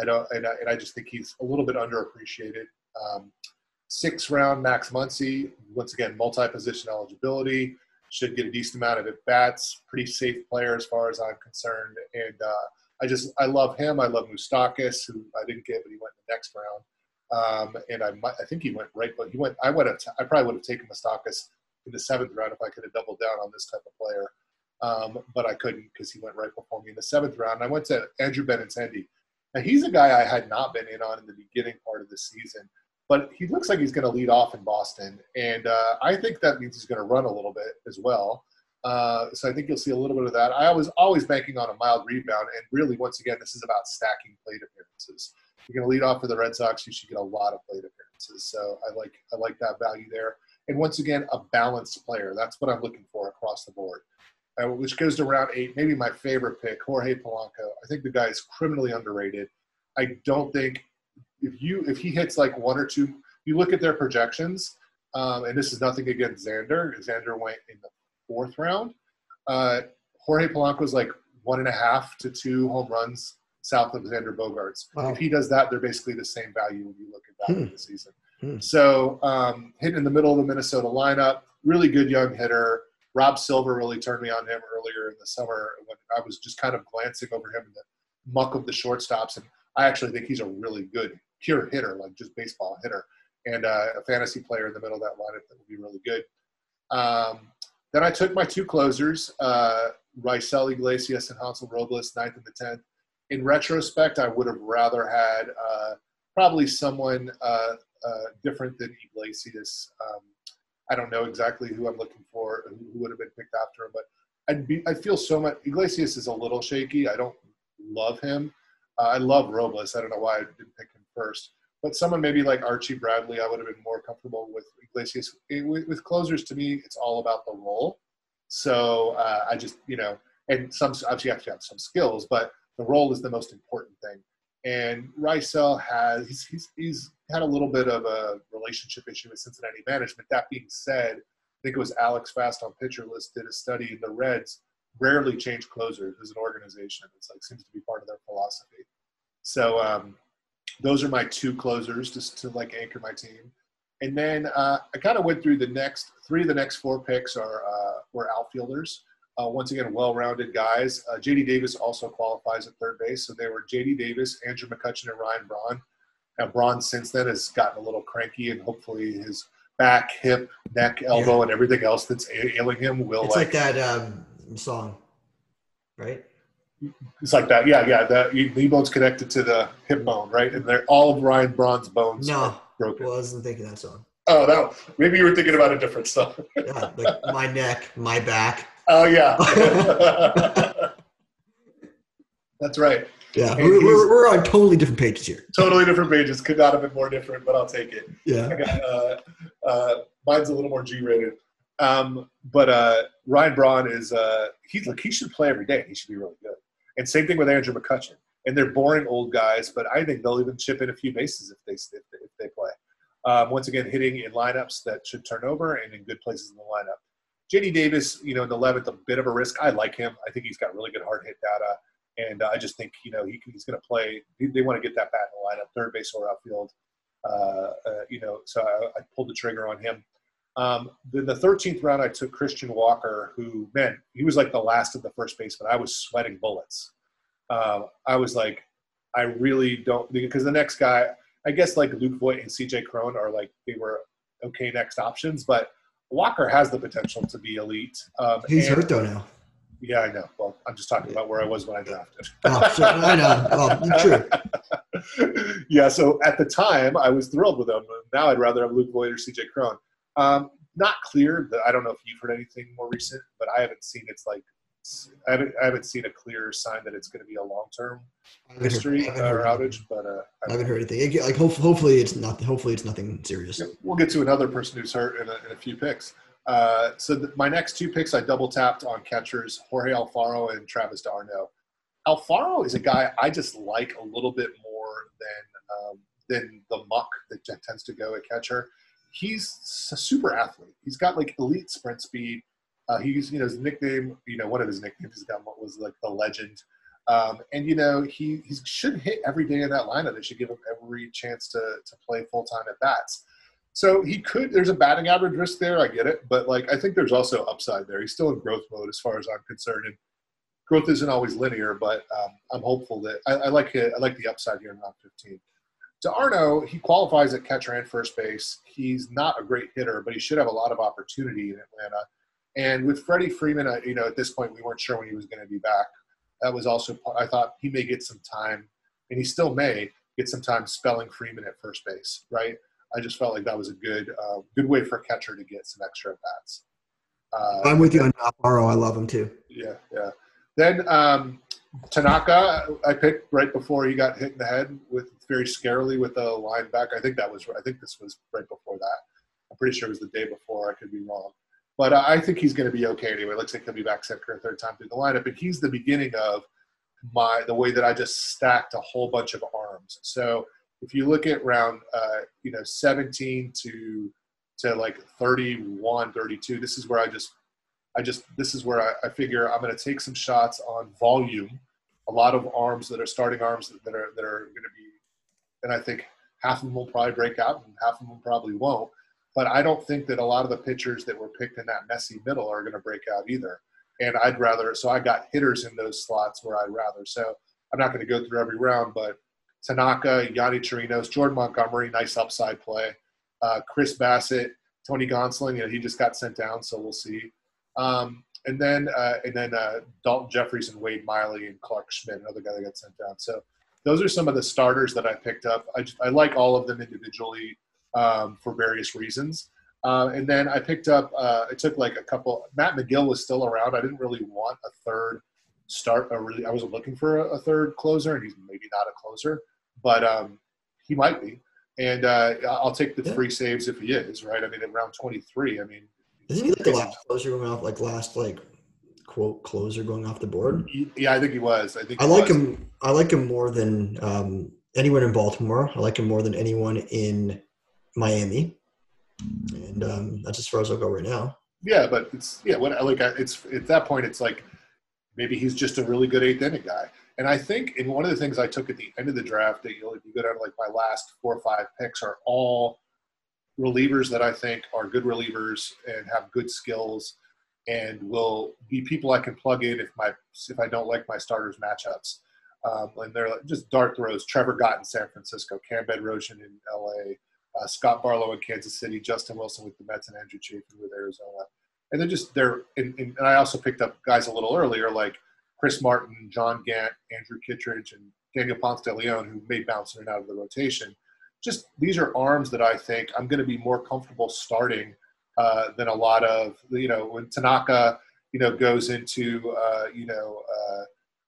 I don't, and I, and I just think he's a little bit underappreciated. Um, six round Max Muncy, once again multi position eligibility, should get a decent amount of at bats. Pretty safe player as far as I'm concerned, and uh, I just I love him. I love Moustakas, who I didn't get, but he went in the next round. Um, and I I think he went right, but he went. I would have. I probably would have taken Moustakas in the seventh round if I could have doubled down on this type of player. Um, but I couldn't because he went right before me in the seventh round. I went to Andrew Benintendi. Now he's a guy I had not been in on in the beginning part of the season, but he looks like he's going to lead off in Boston, and uh, I think that means he's going to run a little bit as well. Uh, so I think you'll see a little bit of that. I was always banking on a mild rebound, and really, once again, this is about stacking plate appearances. You're going to lead off for the Red Sox, you should get a lot of plate appearances. So I like I like that value there. and once again, a balanced player. That's what I'm looking for across the board. Uh, which goes to round eight. Maybe my favorite pick, Jorge Polanco. I think the guy is criminally underrated. I don't think if you if he hits like one or two, you look at their projections, um, and this is nothing against Xander. Xander went in the fourth round. Uh, Jorge Polanco is like one and a half to two home runs south of Xander Bogaerts. Wow. If he does that, they're basically the same value when you look at that hmm. the season. Hmm. So um, hitting in the middle of the Minnesota lineup, really good young hitter. Rob Silver really turned me on him earlier in the summer when I was just kind of glancing over him in the muck of the shortstops, and I actually think he's a really good pure hitter, like just baseball hitter, and uh, a fantasy player in the middle of that lineup that would be really good. Um, then I took my two closers, uh, Raisel Iglesias and Hansel Robles, ninth and the tenth. In retrospect, I would have rather had uh, probably someone uh, uh, different than Iglesias. Um, I don't know exactly who I'm looking for, who would have been picked after him, but I'd be, I feel so much. Iglesias is a little shaky. I don't love him. Uh, I love Robles. I don't know why I didn't pick him first. But someone maybe like Archie Bradley, I would have been more comfortable with Iglesias. With, with closers, to me, it's all about the role. So uh, I just, you know, and some obviously you have to have some skills, but the role is the most important thing. And Raisel has he's, he's, he's had a little bit of a relationship issue with Cincinnati management. That being said, I think it was Alex Fast on Pitcher List did a study in the Reds rarely change closers as an organization. It's like seems to be part of their philosophy. So um, those are my two closers just to like anchor my team. And then uh, I kind of went through the next three of the next four picks are uh, were outfielders. Uh, once again, well-rounded guys. Uh, J.D. Davis also qualifies at third base, so they were J.D. Davis, Andrew McCutchen, and Ryan Braun. Now Braun since then has gotten a little cranky, and hopefully his back, hip, neck, elbow, yeah. and everything else that's ailing him will. It's like, like that um, song, right? It's like that, yeah, yeah. The knee bone's connected to the hip bone, right? And they're all of Ryan Braun's bones no, broken. Wasn't thinking that song. Oh no, maybe you were thinking about a different song. yeah, like my neck, my back. Oh yeah, that's right. Yeah, we're, we're, we're, on totally different pages here. Totally different pages. Could not have been more different, but I'll take it. Yeah. Got, uh, uh, mine's a little more G-rated. Um, but uh, Ryan Braun is uh, he look he should play every day. He should be really good. And same thing with Andrew McCutchen. And they're boring old guys, but I think they'll even chip in a few bases if they if they, if they play. Um, once again, hitting in lineups that should turn over and in good places in the lineup. JD Davis, you know, in the 11th, a bit of a risk. I like him. I think he's got really good hard hit data. And uh, I just think, you know, he, he's going to play. They want to get that bat in the lineup, third base or outfield. Uh, uh, you know, so I, I, pulled the trigger on him. Um, then the 13th round, I took Christian Walker, who, man, he was like the last of the first baseman. I was sweating bullets. Um, I was like, I really don't, because the next guy, I guess like Luke Voit and CJ Cron are like, they were okay next options, but Walker has the potential to be elite. Um, He's and, hurt though now. Yeah, I know. Well, I'm just talking about where I was when I drafted. oh, sure. I know. Well, true. yeah, so at the time, I was thrilled with him. Now I'd rather have Luke Voit or CJ Cron. Um, not clear. I don't know if you've heard anything more recent, but I haven't seen it's like I haven't, I haven't seen a clear sign that it's going to be a long term history heard, or outage. But uh, I, haven't heard anything. Like hopefully it's not. Hopefully it's nothing serious. We'll get to another person who's hurt in a, in a few picks. Uh, so the, my next two picks, I double tapped on catchers Jorge Alfaro and Travis d'Arnaud. Alfaro is a guy I just like a little bit more than um, than the muck that tends to go at catcher. He's a super athlete. He's got like elite sprint speed. Uh, he's you know his nickname, you know one of his nicknames he's got what was like the legend. Um, and you know he he should hit every day in that lineup. They should give him every chance to to play full time at bats. So he could. There's a batting average risk there. I get it, but like I think there's also upside there. He's still in growth mode as far as I'm concerned, and growth isn't always linear. But um, I'm hopeful that I, I like it. I like the upside here in round 15. d'Arnaud, he qualifies at catcher and first base. He's not a great hitter, but he should have a lot of opportunity in Atlanta. And with Freddie Freeman, you know, at this point we weren't sure when he was going to be back. That was also I thought he may get some time, and he still may get some time spelling Freeman at first base, right? I just felt like that was a good uh, good way for a catcher to get some extra bats. Uh, I'm with you on Alfaro. I love him too. Yeah, yeah. Then um, Tanaka, I picked right before he got hit in the head with very scarily with a linebacker. I think that was. I think this was right before that. I'm pretty sure it was the day before. I could be wrong. But I think he's going to be okay anyway. Looks like he'll be back second or third time through the lineup. And he's the beginning of my the way that I just stacked a whole bunch of arms. So if you look at round, uh, you know, 17 to to like 31, 32, this is where I just I just this is where I, I figure I'm going to take some shots on volume, a lot of arms that are starting arms that are that are going to be, and I think half of them will probably break out and half of them probably won't. But I don't think that a lot of the pitchers that were picked in that messy middle are going to break out either. And I'd rather, so I got hitters in those slots where I'd rather. So I'm not going to go through every round, but Tanaka, Yonny Chirinos, Jordan Montgomery, nice upside play. Uh, Chris Bassitt, Tony Gonsolin, you know, he just got sent down, so we'll see. Um, and then uh, and then uh, Daulton Jefferies and Wade Miley and Clarke Schmidt, another guy that got sent down. So those are some of the starters that I picked up. I, just, I like all of them individually um, for various reasons. Uh, and then I picked up, uh, I took like a couple. Matt Magill was still around. I didn't really want a third start. Really, I wasn't looking for a, a, third closer, and he's maybe not a closer, but um, he might be. And uh, I'll take the free saves if he is right. I mean, at round twenty three, I mean, isn't he like the last closer going off? Like last like quote closer going off the board? Yeah, I think he was. I think I like was. him. I like him more than um, anyone in Baltimore. I like him more than anyone in Miami, and um, that's as far as I'll go right now. Yeah, but it's yeah. What I like it's at that point, it's like maybe he's just a really good eighth inning guy. And I think in one of the things I took at the end of the draft that you'll if you go down to like my last four or five picks are all relievers that I think are good relievers and have good skills and will be people I can plug in if my if I don't like my starters matchups. Um, and they're just dart throws. Trevor Gott in San Francisco, Cam Bedrosian in LA, uh, Scott Barlow in Kansas City, Justin Wilson with the Mets, and Andrew Chafin with Arizona. And they're just they're and, and, I also picked up guys a little earlier like Chris Martin, John Gant, Andrew Kittredge, and Daniel Ponce de Leon, who may bounce in and out of the rotation. Just these are arms that I think I'm going to be more comfortable starting uh, than a lot of you know when Tanaka you know goes into uh, you know uh,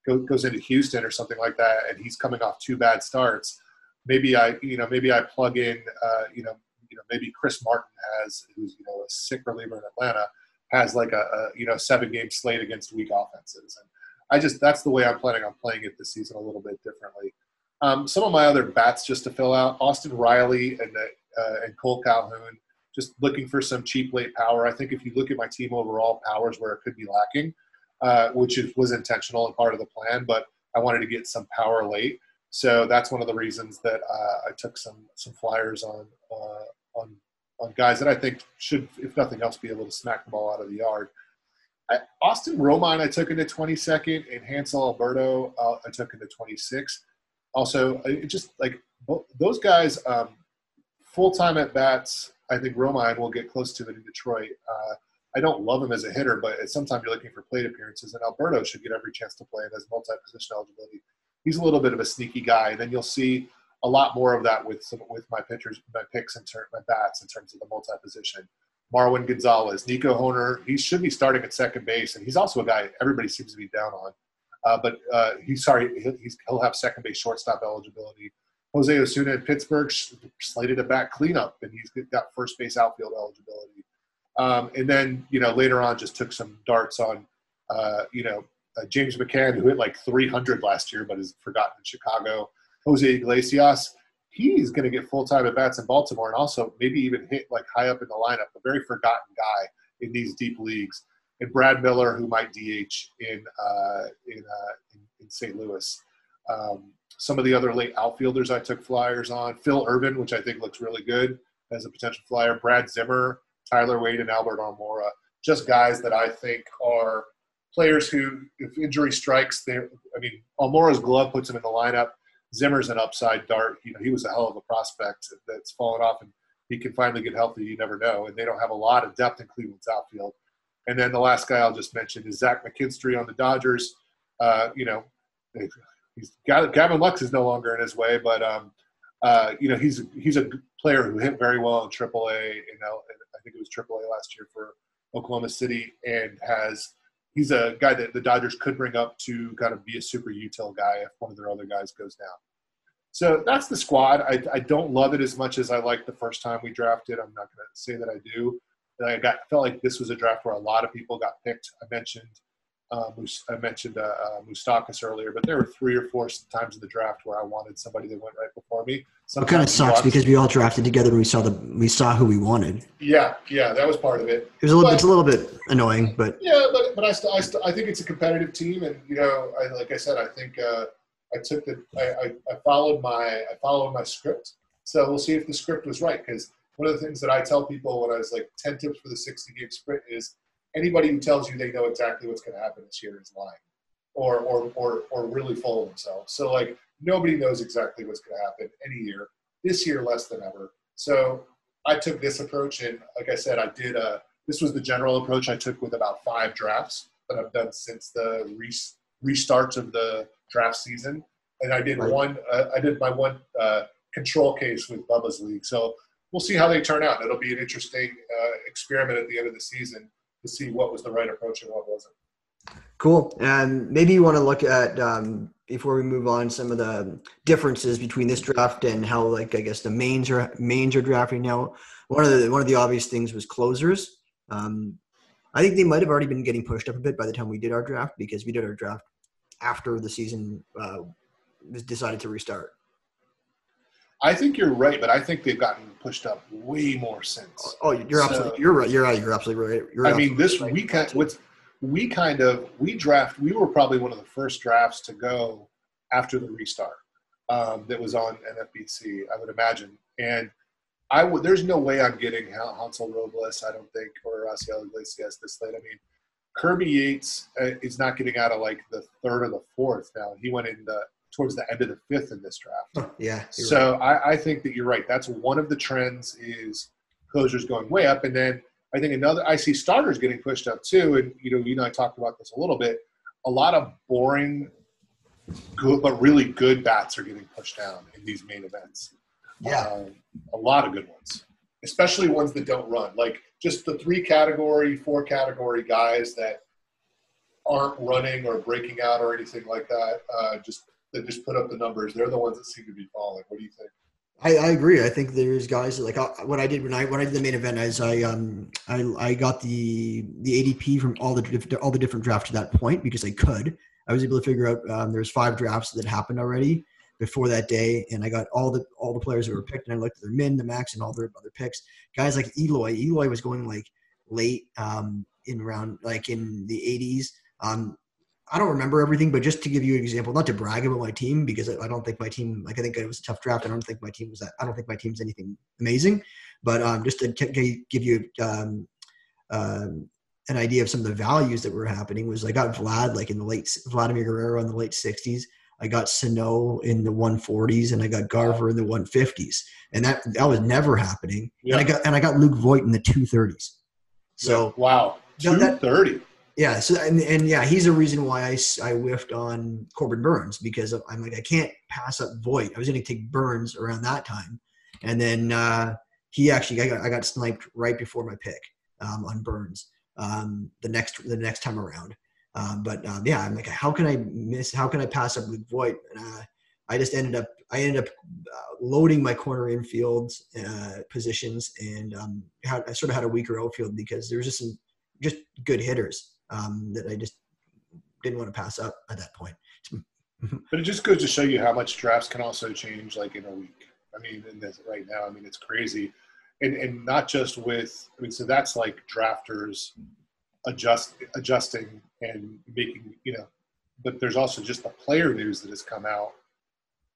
go, goes into Houston or something like that, and he's coming off two bad starts maybe I, you know, maybe I plug in, uh, you know, you know, maybe Chris Martin has, who's you know a sick reliever in Atlanta, has like a, a you know seven game slate against weak offenses, and I just that's the way I'm planning on playing it this season a little bit differently. Um, some of my other bats just to fill out Austin Riley and uh, and Kole Calhoun, just looking for some cheap late power. I think if you look at my team overall, power is where it could be lacking, uh, which was intentional and part of the plan. But I wanted to get some power late. So that's one of the reasons that uh, I took some some flyers on uh, on on guys that I think should, if nothing else, be able to smack the ball out of the yard. I, Austin Romine I took into 22nd, and Hanser Alberto uh, I took into 26. Also, just like those guys, um, full time at bats. I think Romine will get close to it in Detroit. Uh, I don't love him as a hitter, but sometimes you're looking for plate appearances, and Alberto should get every chance to play and has multi position eligibility he's a little bit of a sneaky guy. And then you'll see a lot more of that with some, with my pitchers, my picks and my bats in terms of the multi position. Marwin Gonzalez, Nico Hoerner, he should be starting at second base, and he's also a guy everybody seems to be down on. Uh, but uh, he's sorry, he'll, he'll have second base shortstop eligibility. Jose Osuna in Pittsburgh slated a back cleanup, and he's got first base outfield eligibility. Um, and then you know later on, just took some darts on uh, you know uh, James McCann, who hit like 300 last year but is forgotten in Chicago. Jose Iglesias, he's going to get full time at bats in Baltimore and also maybe even hit like high up in the lineup. A very forgotten guy in these deep leagues. And Brad Miller, who might DH in uh, in, uh, in, in St. Louis. Um, some of the other late outfielders I took flyers on. Phil Ervin, which I think looks really good as a potential flyer. Brad Zimmer, Tyler Wade, and Albert Almora. Just guys that I think are players who, if injury strikes, they I mean, Almora's glove puts him in the lineup. Zimmer's an upside dart. You know, he was a hell of a prospect that's fallen off, and he can finally get healthy. You never know. And they don't have a lot of depth in Cleveland's outfield. And then the last guy I'll just mention is Zach McKinstry on the Dodgers. Uh, you know, he's got Gavin Lux is no longer in his way, but um, uh, you know he's he's a player who hit very well in AAA. You know, I think it was AAA last year for Oklahoma City, and has he's a guy that the Dodgers could bring up to kind of be a super util guy if one of their other guys goes down. So that's the squad. I, I don't love it as much as I liked the first time we drafted. I'm not going to say that I do. I got felt like this was a draft where a lot of people got picked. I mentioned uh, I mentioned uh, uh, earlier, but there were three or four times in the draft where I wanted somebody that went right before me. Sometimes it kind of sucks because we all drafted together and we saw the we saw who we wanted. Yeah, yeah, that was part of it. It was a little, but, it's a little bit annoying, but yeah, but but I still I, still, I think it's a competitive team, and you know, I, like I said, I think uh, I took the I, I, I followed my I followed my script. So we'll see if the script was right because one of the things that I tell people when I was like ten tips for the sixty game sprint is anybody who tells you they know exactly what's going to happen this year is lying or, or, or, or really full of themselves. So, like, nobody knows exactly what's going to happen any year. This year, less than ever. So, I took this approach, and like I said, I did a. This was the general approach I took with about five drafts that I've done since the re- restart of the draft season, and I did right. one. Uh, I did my one uh, control case with Bubba's league. So we'll see how they turn out. It'll be an interesting uh, experiment at the end of the season to see what was the right approach and what wasn't. Cool. And maybe you want to look at um, before we move on some of the differences between this draft and how, like, I guess the mains are mains are drafting now. One of the one of the obvious things was closers. Um, I think they might have already been getting pushed up a bit by the time we did our draft because we did our draft after the season uh, was decided to restart. I think you're right, but I think they've gotten pushed up way more since. Oh, you're so, absolutely you're right. You're right. You're absolutely right. You're I mean, this right. we kind what's we kind of we draft. We were probably one of the first drafts to go after the restart um, that was on NFBC. I would imagine, and I would. There's no way I'm getting Hansel Robles. I don't think or Raisel Iglesias this late. I mean, Kirby Yates uh, is not getting out of like the third or the fourth now. He went in the towards the end of the fifth in this draft. yeah. So right. I, I, think that you're right. That's one of the trends is closers going way up, and then I think another I see starters getting pushed up too. And you know, you know, I talked about this a little bit. A lot of boring, good but really good bats are getting pushed down in these main events. Yeah, um, a lot of good ones, especially ones that don't run. Like just the three category, four category guys that aren't running or breaking out or anything like that. Uh, just that just put up the numbers. They're the ones that seem to be falling. What do you think? I, I agree. I think there's guys like uh, what I did when I when I did the main event is I um I I got the the ADP from all the all the different drafts to that point because I could. I was able to figure out um, there's five drafts that happened already before that day, and I got all the all the players that were picked, and I looked at their min, the max, and all their other picks. Guys like Eloy, Eloy was going like late um in round like in the 80s. Um, I don't remember everything, but just to give you an example, not to brag about my team because I don't think my team, like I think it was a tough draft. I don't think my team was that. I don't think my team's anything amazing, but um, just to give you um, um, an idea of some of the values that were happening was I got Vlad like in the late Vladimir Guerrero in the late '60s. I got Sano in the 140s, and I got Garver in the 150s, and that that was never happening. And I got and I got Luke Voit in the 230s. So wow, 230. Yeah. So and, and yeah, he's a reason why I, I whiffed on Corbin Burnes because I'm like I can't pass up Voit. I was going to take Burnes around that time, and then uh, he actually I got, I got sniped right before my pick um, on Burnes um, the next the next time around. Um, but um, yeah, I'm like, how can I miss? How can I pass up Luke Voit? And, uh, I just ended up I ended up uh, loading my corner infield uh, positions, and um, had, I sort of had a weaker outfield because there was just some just good hitters um, that I just didn't want to pass up at that point. but it just goes to show you how much drafts can also change, like in a week. I mean, this, right now, I mean, it's crazy, and and not just with. I mean, so that's like drafters adjust adjusting and making you know, but there's also just the player news that has come out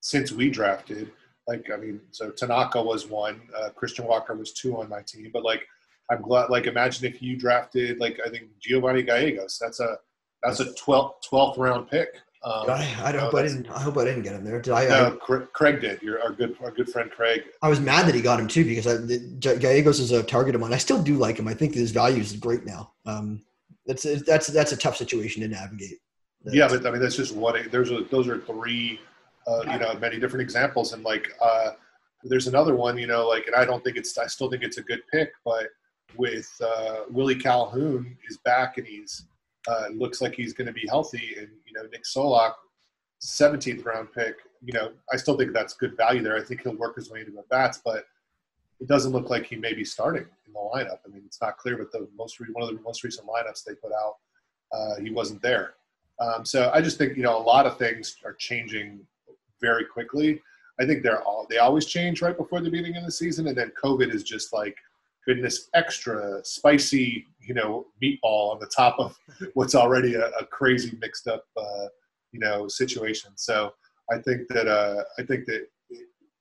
since we drafted. Like, I mean, so Tanaka was one, uh, Christian Walker was two on my team, but like I'm glad. Like, imagine if you drafted like I think Giovanni Gallegos. That's a that's a 12th, 12th round pick. Um, I, I hope I didn't. I hope I didn't get him there. Did I? No, I, Craig did. Your our good our good friend Craig. I was mad that he got him too because I, Gallegos is a target of mine. I still do like him. I think his value is great now. Um, that's that's that's a tough situation to navigate. That's, yeah, but I mean that's just one. There's a, those are three, uh, you know, many different examples, and like uh, there's another one, you know, like, and I don't think it's. I still think it's a good pick, but with uh, Willie Calhoun is back and he's uh, looks like he's going to be healthy. And you know Nick Solak 17th round pick, you know, I still think that's good value there. I think he'll work his way into the bats, but it doesn't look like he may be starting in the lineup. I mean, it's not clear, but the most one of the most recent lineups they put out, uh, he wasn't there. Um, so I just think you know a lot of things are changing very quickly. I think they're all they always change right before the beginning of the season, and then COVID is just like goodness extra spicy, you know, meatball on the top of what's already a, a crazy mixed up, uh, you know, situation. So I think that uh, I think that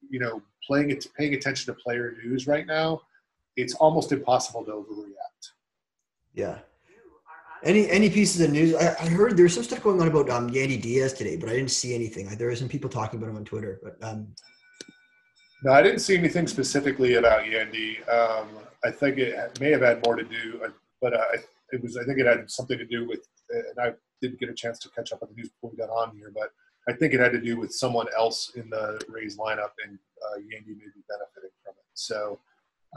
you know playing it paying attention to player news right now, it's almost impossible to overreact. Yeah. Any any pieces of news? I, I heard there's some stuff going on about um, Yandy Diaz today, but I didn't see anything. There are some people talking about him on Twitter, but um, no, I didn't see anything specifically about Yandy. Um, I think it may have had more to do, uh, but uh, it was. I think it had something to do with, and I didn't get a chance to catch up on the news before we got on here, but I think it had to do with someone else in the Rays lineup, and uh, Yandy may be benefiting from it. So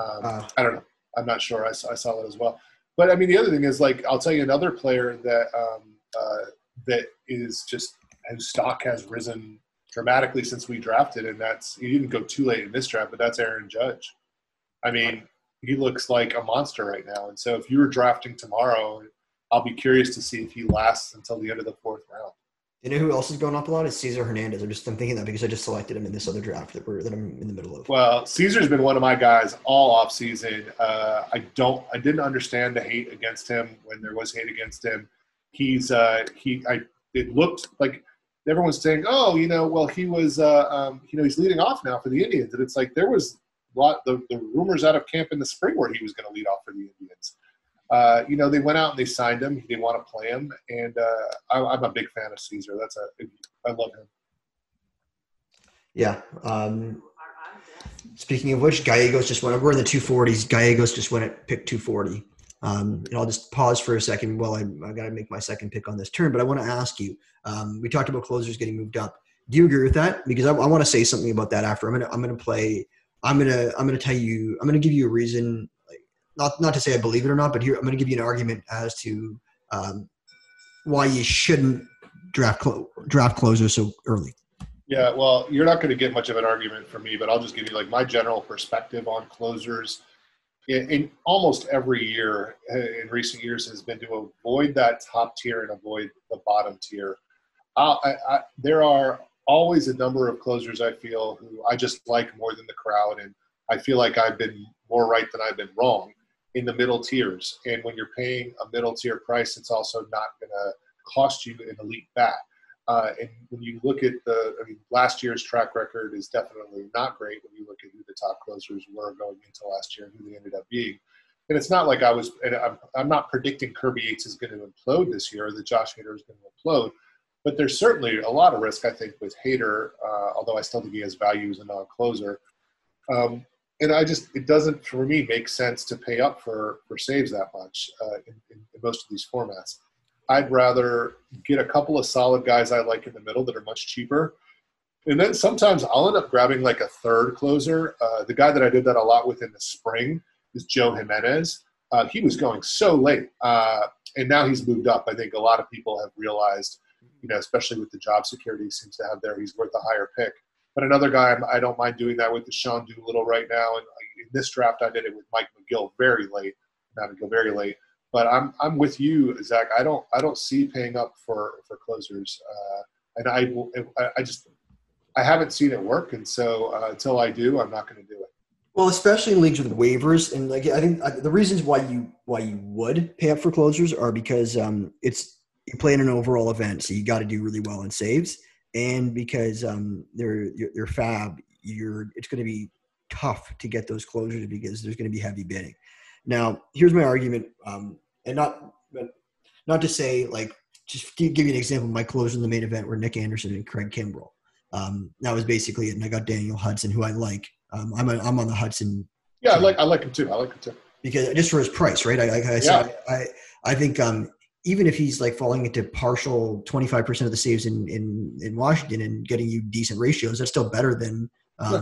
um, uh, I don't know. I'm not sure. I saw, I saw that as well. But I mean, the other thing is like I'll tell you another player that um, uh, that is just whose stock has risen dramatically since we drafted, and that's he didn't go too late in this draft, but that's Aaron Judge. I mean, he looks like a monster right now, and so if you were drafting tomorrow, I'll be curious to see if he lasts until the end of the fourth round. You know who else is going up a lot is Cesar Hernandez. I'm just I'm thinking that because I just selected him in this other draft that we're that I'm in the middle of. Well, Caesar's been one of my guys all off season. Uh, I don't I didn't understand the hate against him when there was hate against him. He's uh, he I it looked like everyone's saying, oh, you know, well he was uh, um, you know he's leading off now for the Indians, and it's like there was a lot the, the rumors out of camp in the spring where he was going to lead off for the Indians uh, you know, they went out and they signed him. They want to play him, and uh, I, am a big fan of Caesar. That's a I love him. Yeah. Um, speaking of which, Gallegos just went. We're in the 240s. Gallegos just went at pick 240. Um, and I'll just pause for a second while I, I got to make my second pick on this turn. But I want to ask you. Um, we talked about closers getting moved up. Do you agree with that? Because I, I want to say something about that after. I'm gonna I'm gonna play. I'm gonna I'm gonna tell you. I'm gonna give you a reason not not to say I believe it or not, but here I'm going to give you an argument as to um, why you shouldn't draft clo- draft closers so early. Yeah, well, you're not going to get much of an argument from me, but I'll just give you like my general perspective on closers. In, almost every year uh, in recent years has been to avoid that top tier and avoid the bottom tier. Uh, I, I, there are always a number of closers I feel who I just like more than the crowd, and I feel like I've been more right than I've been wrong in the middle tiers. And when you're paying a middle tier price, it's also not going to cost you an elite bat. Uh, and when you look at the, I mean, last year's track record is definitely not great when you look at who the top closers were going into last year and who they ended up being. And it's not like I was, and I'm, I'm not predicting Kirby Yates is going to implode this year or that Josh Hader is going to implode, but there's certainly a lot of risk, I think, with Hader, uh, although I still think he has value as a non closer. Um, and I just it doesn't for me make sense to pay up for for saves that much uh, in, in, in, most of these formats. I'd rather get a couple of solid guys I like in the middle that are much cheaper, and then sometimes I'll end up grabbing like a third closer. Uh, the guy that I did that a lot with in the spring is Joe Jimenez. Uh, he was going so late, uh, and now he's moved up. I think a lot of people have realized, you know, especially with the job security he seems to have there, he's worth a higher pick. But another guy I don't mind doing that with is Sean Doolittle right now. And in this draft, I did it with Mike McGill very late, not Magill very late. But I'm I'm with you, Zach. I don't I don't see paying up for for closers, uh, and I I just I haven't seen it work, and so uh, until I do, I'm not going to do it. Well, especially in leagues with waivers, and like I think the reasons why you why you would pay up for closers are because um, it's you play in an overall event, so you got to do really well in saves and because um, they're they're fab, you're it's going to be tough to get those closures because there's going to be heavy bidding. Now, here's my argument, um, and not not to say like just give you an example. My closers in the main event were Nick Anderson and Craig Kimbrel. Um, that was basically it, and I got Daniel Hudson, who I like. Um, I'm a, I'm on the Hudson. Yeah, I like I like him too. I like him too because just for his price, right? I, I, I, yeah. I, I think um, even if he's like falling into partial 25% of the saves in, in, in Washington and getting you decent ratios, that's still better than um,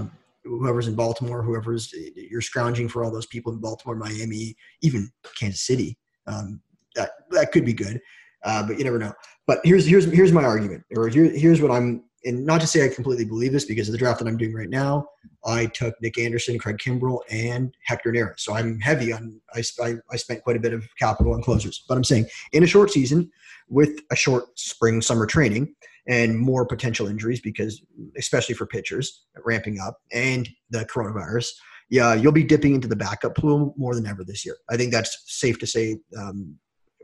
yeah. whoever's in Baltimore, whoever's you're scrounging for all those people in Baltimore, Miami, even Kansas City. Um, that, that could be good. uh, but you never know. But here's here's here's my argument, or here, here's what I'm. And not to say I completely believe this because of the draft that I'm doing right now, I took Nick Anderson, Craig Kimbrel, and Hector Neris. So I'm heavy on. I, I, I spent quite a bit of capital on closers. But I'm saying in a short season, with a short spring summer training and more potential injuries because especially for pitchers ramping up and the coronavirus yeah you'll be dipping into the backup pool more than ever this year. I think that's safe to say um,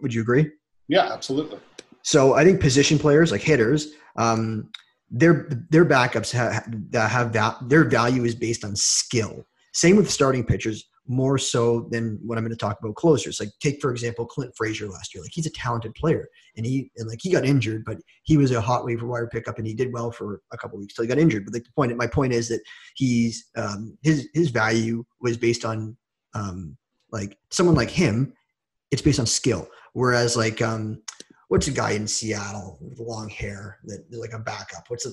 would you agree? Yeah absolutely. So i think position players like hitters um, their their backups have, have that their value is based on skill. Same with starting pitchers more so than what I'm going to talk about closers. Like take for example Clint Frazier last year. Like he's a talented player, and he and like he got injured, but he was a hot waiver wire pickup, and he did well for a couple weeks till he got injured. But like the point, my point is that he's um, his his value was based on um, like someone like him. It's based on skill, whereas like um, what's a guy in Seattle with long hair that like a backup? What's a,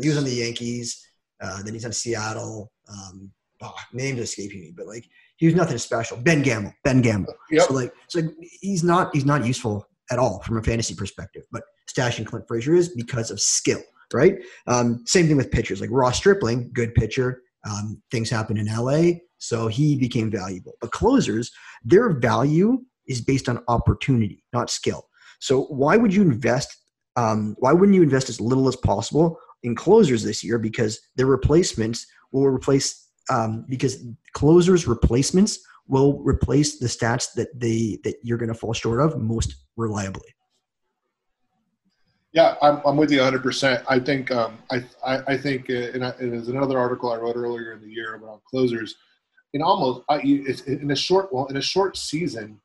he was on the Yankees, uh, then he's on Seattle. Um, oh, name's escaping me, but like he was nothing special. Ben Gamel, Ben Gamel. Yep. So like, so he's not he's not useful at all from a fantasy perspective. But stashing Clint Frazier is because of skill, right? Um, same thing with pitchers like Ross Stripling, good pitcher. Um, things happen in LA, so he became valuable. But closers, their value is based on opportunity, not skill. So why would you invest? Um, why wouldn't you invest as little as possible in closers this year? Because their replacements will replace um, because closers replacements will replace the stats that they that you're going to fall short of most reliably. Yeah, I'm, I'm with you 100. percent I think um, I, I, I think uh, and, there's another article I wrote earlier in the year about closers. In almost in a short well in a short season,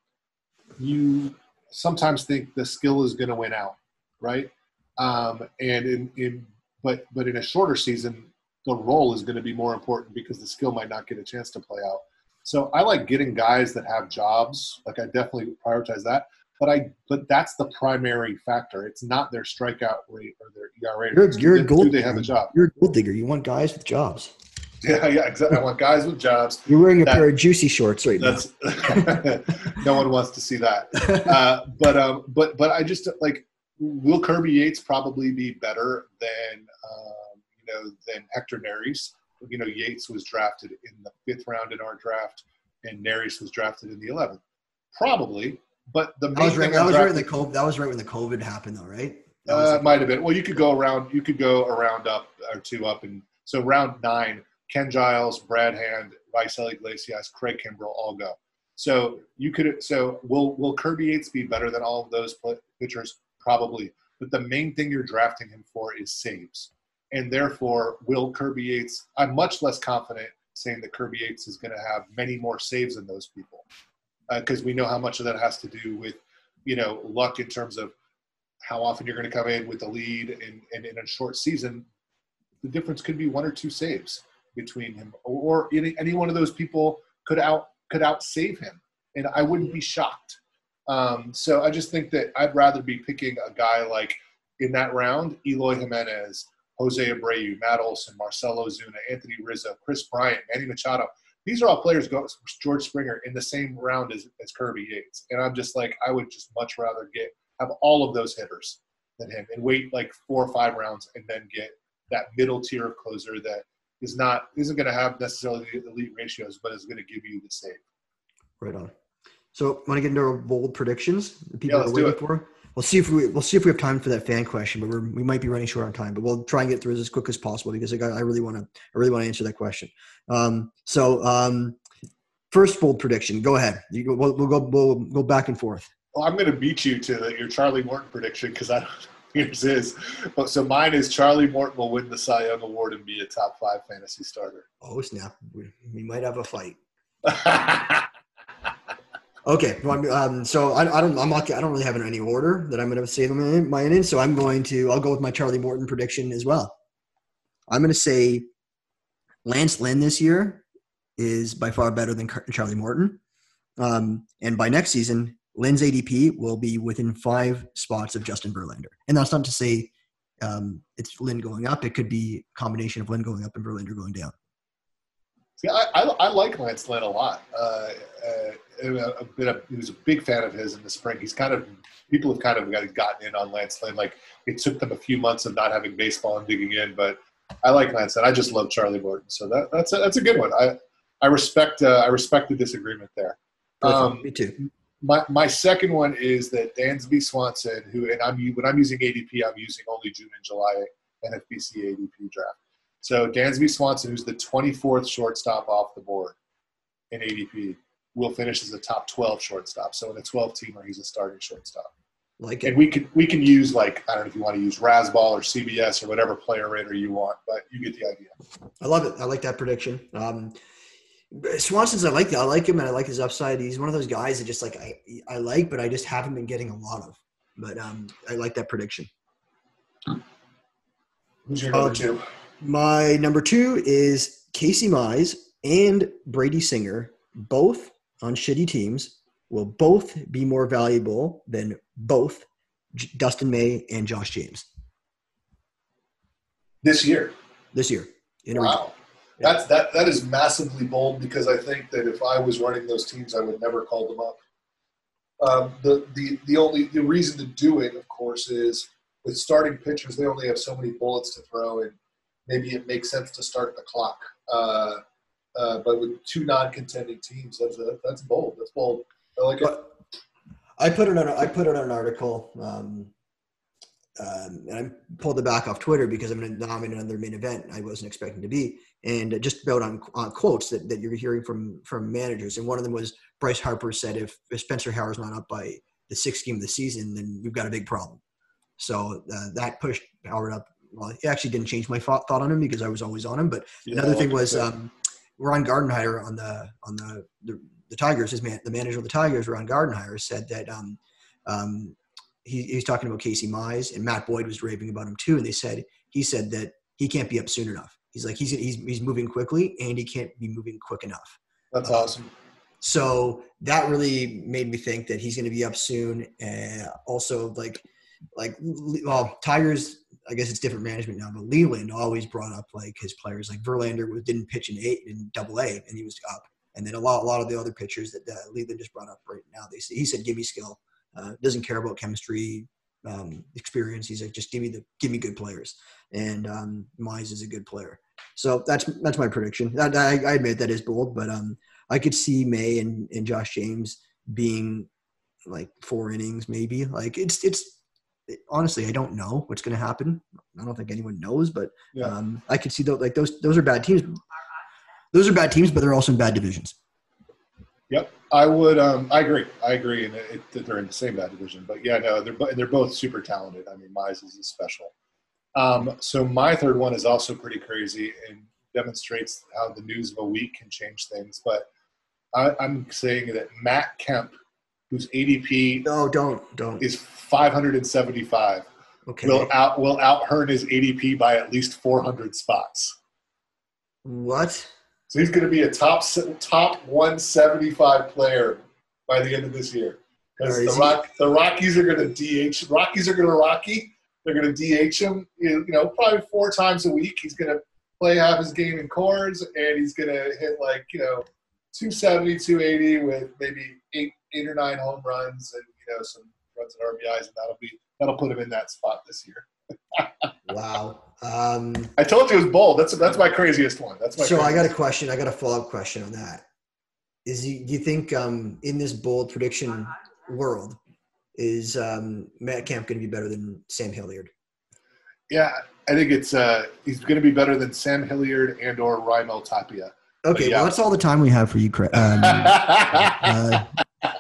you sometimes think the skill is going to win out, right? Um, and in, in but but in a shorter season, the role is going to be more important because the skill might not get a chance to play out. So I like getting guys that have jobs. Like I definitely prioritize that. But I but that's the primary factor. It's not their strikeout rate or their ERA. You're, you're a gold. Do they have a job? You're a gold digger. You want guys with jobs. Yeah, yeah, exactly. I want guys with jobs. You're wearing a that, pair of juicy shorts right that's, now. no one wants to see that. Uh, but um, but but I just like will Kirby Yates probably be better than um, you know, than Hector Neris. You know, Yates was drafted in the fifth round in our draft, and Neris was drafted in the eleventh. Probably, but the that was right. That was drafted, right when the COVID. That was right when the COVID happened, though, right? Uh, like, might have been. Well, you could go around. You could go around up or two up, and so round nine, Ken Giles, Brad Hand, Raisel Iglesias, Craig Kimbrel all go. So you could. So will will Kirby Yates be better than all of those pitchers? Probably. But the main thing you're drafting him for is saves and therefore will Kirby Yates. I'm much less confident saying that Kirby Yates is going to have many more saves than those people because uh, we know how much of that has to do with you know luck in terms of how often you're going to come in with the lead and, and in a short season the difference could be one or two saves between him or, any, any one of those people could out could out save him and i wouldn't be shocked um, so i just think that i'd rather be picking a guy like in that round eloy jimenez Jose Abreu, Matt Olson, Marcell Ozuna, Anthony Rizzo, Kris Bryant, Manny Machado. These are all players go George Springer in the same round as, as Kirby Yates. And I'm just like, I would just much rather get have all of those hitters than him and wait like four or five rounds and then get that middle tier of closer that is not isn't going to have necessarily the elite ratios, but is going to give you the save. Right on. So, want to get into our bold predictions? The people yeah, are waiting for. We'll see if we we'll see if we have time for that fan question, but we're, we might be running short on time. But we'll try and get through this as quick as possible because I, got, I really want to I really want to answer that question. Um, so um, first bold prediction. Go ahead. You, we'll, we'll go we'll go back and forth. Well, I'm going to beat you to the, your Charlie Morton prediction because I don't. Yours is, but so mine is Charlie Morton will win the Cy Young Award and be a top five fantasy starter. Oh snap! We, we might have a fight. Okay, um, so I, I, don't. I'm not. I don't really have any order that I'm going to say them mine in. So I'm going to. I'll go with my Charlie Morton prediction as well. I'm going to say Lance Lynn this year is by far better than Charlie Morton, um, and by next season, Lynn's ADP will be within five spots of Justin Verlander. And that's not to say um, it's Lynn going up. It could be a combination of Lynn going up and Verlander going down. See, I, I, I like Lance Lynn a lot. Uh, uh, a bit of, he was a big fan of his in the spring. He's kind of people have kind of gotten in on Lance Lynn. Like it took them a few months of not having baseball and digging in, but I like Lance Lynn. I just love Charlie Morton, so that, that's a, that's a good one. I I respect uh, I respect the disagreement there. Um, Me too. My, my second one is that Dansby Swanson, who and I'm when I'm using ADP, I'm using only June and July NFBC ADP draft. So Dansby Swanson, who's the 24th shortstop off the board in ADP, will finish as a top 12 shortstop. So in a 12 teamer, he's a starting shortstop. Like and we can we can use like I don't know if you want to use Razzball or CBS or whatever player rater you want, but you get the idea. I love it. I like that prediction. Um, Swanson's I like I like him and I like his upside. He's one of those guys that just like I I like, but I just haven't been getting a lot of. But um, I like that prediction. Who's your number uh, two? My number two is Casey Mize and Brady Singer, both on shitty teams, will both be more valuable than both Dustin May and Josh James. This year. This year. wow. Yeah. That's that that is massively bold because I think that if I was running those teams, I would never call them up. Um, the the the only the reason to do it, of course, is with starting pitchers, they only have so many bullets to throw, and maybe it makes sense to start the clock. Uh, uh, but with two non-contending teams, that's a, that's bold. That's bold. I like it. I put it on. I put it on an article, um, um, and I pulled it back off Twitter because I'm nominated on another main event. I wasn't expecting to be, and just about on, on quotes that, that you're hearing from from managers. And one of them was Bryce Harper said, "If, if Spencer Howard's not up by the sixth game of the season, then we've got a big problem." So uh, that pushed Howard up well, it actually didn't change my thought, thought on him because I was always on him. But yeah, another thing was um, Ron Gardenhire on the on the the, the Tigers, his man, the manager of the Tigers, Ron Gardenhire, said that um, um, he, he's talking about Casey Mize and Matt Boyd was raving about him too, and they said he said that he can't be up soon enough. He's like he's he's he's moving quickly and he can't be moving quick enough. That's awesome. So that really made me think that he's going to be up soon. And also, like, like well, Tigers I guess it's different management now, but Leyland always brought up like his players. Like Verlander didn't pitch in eight in Double A, and he was up. And then a lot, a lot of the other pitchers that uh, Leyland just brought up right now, they he said, "Give me skill. Uh, doesn't care about chemistry, um, experience. He's like, just give me the give me good players." And um, Mize is a good player, so that's that's my prediction. I, I admit that is bold, but um, I could see May and, and Josh James being like four innings, maybe. Like it's it's honestly, I don't know what's going to happen. I don't think anyone knows, but yeah. um, I could see those like those those are bad teams. Those are bad teams, but they're also in bad divisions. Yep, I would. Um, I agree. I agree, and they're in the same bad division. But yeah, no, they're they're both super talented. I mean, Mize is special. Um, so my third one is also pretty crazy and demonstrates how the news of a week can change things. But I, I'm saying that Matt Kemp whose ADP no don't don't. is 575 okay. Will out will out earn his ADP by at least 400 spots. What? So he's going to be a top top 175 player by the end of this year. Because the Rock the Rockies are going to DH Rockies are going to Rocky. They're going to DH him you know probably four times a week. He's going to play half his game in Coors and he's going to hit like you know 270 280 with maybe eight eight or nine home runs and you know some runs and RBIs, and that'll be that'll put him in that spot this year. wow. Um, I told you it was bold. That's that's my craziest one. That's my. So I got a question. I got a follow up question on that. Is he, do you think um, in this bold prediction world is um, Matt Kemp going to be better than Sam Hilliard? Yeah, I think it's uh, he's going to be better than Sam Hilliard and or Raimel Tapia. Okay, yeah. well, that's all the time we have for you, Chris. Um, uh,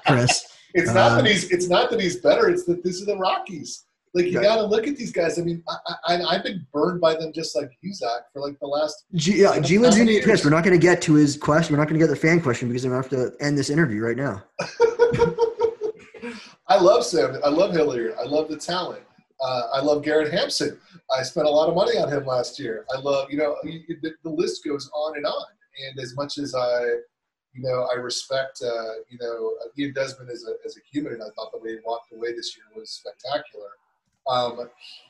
Chris. It's not that uh, he's. It's not that he's better. It's that this is the Rockies. Like you got to look at these guys. I mean, I, I, have been burned by them just like you, Zach, for like the last. G, yeah, G-Lin's going to be pissed. We're not going to get to his question. We're not going to get the fan question because I'm going to have to end this interview right now. I love Sam. I love Hilliard. I love the talent. Uh, I love Garrett Hampson. I spent a lot of money on him last year. I love, you know, the, the list goes on and on. And as much as I, you know, I respect, uh, you know, Ian Desmond as a, as a human, and I thought the way he walked away this year was spectacular. Um,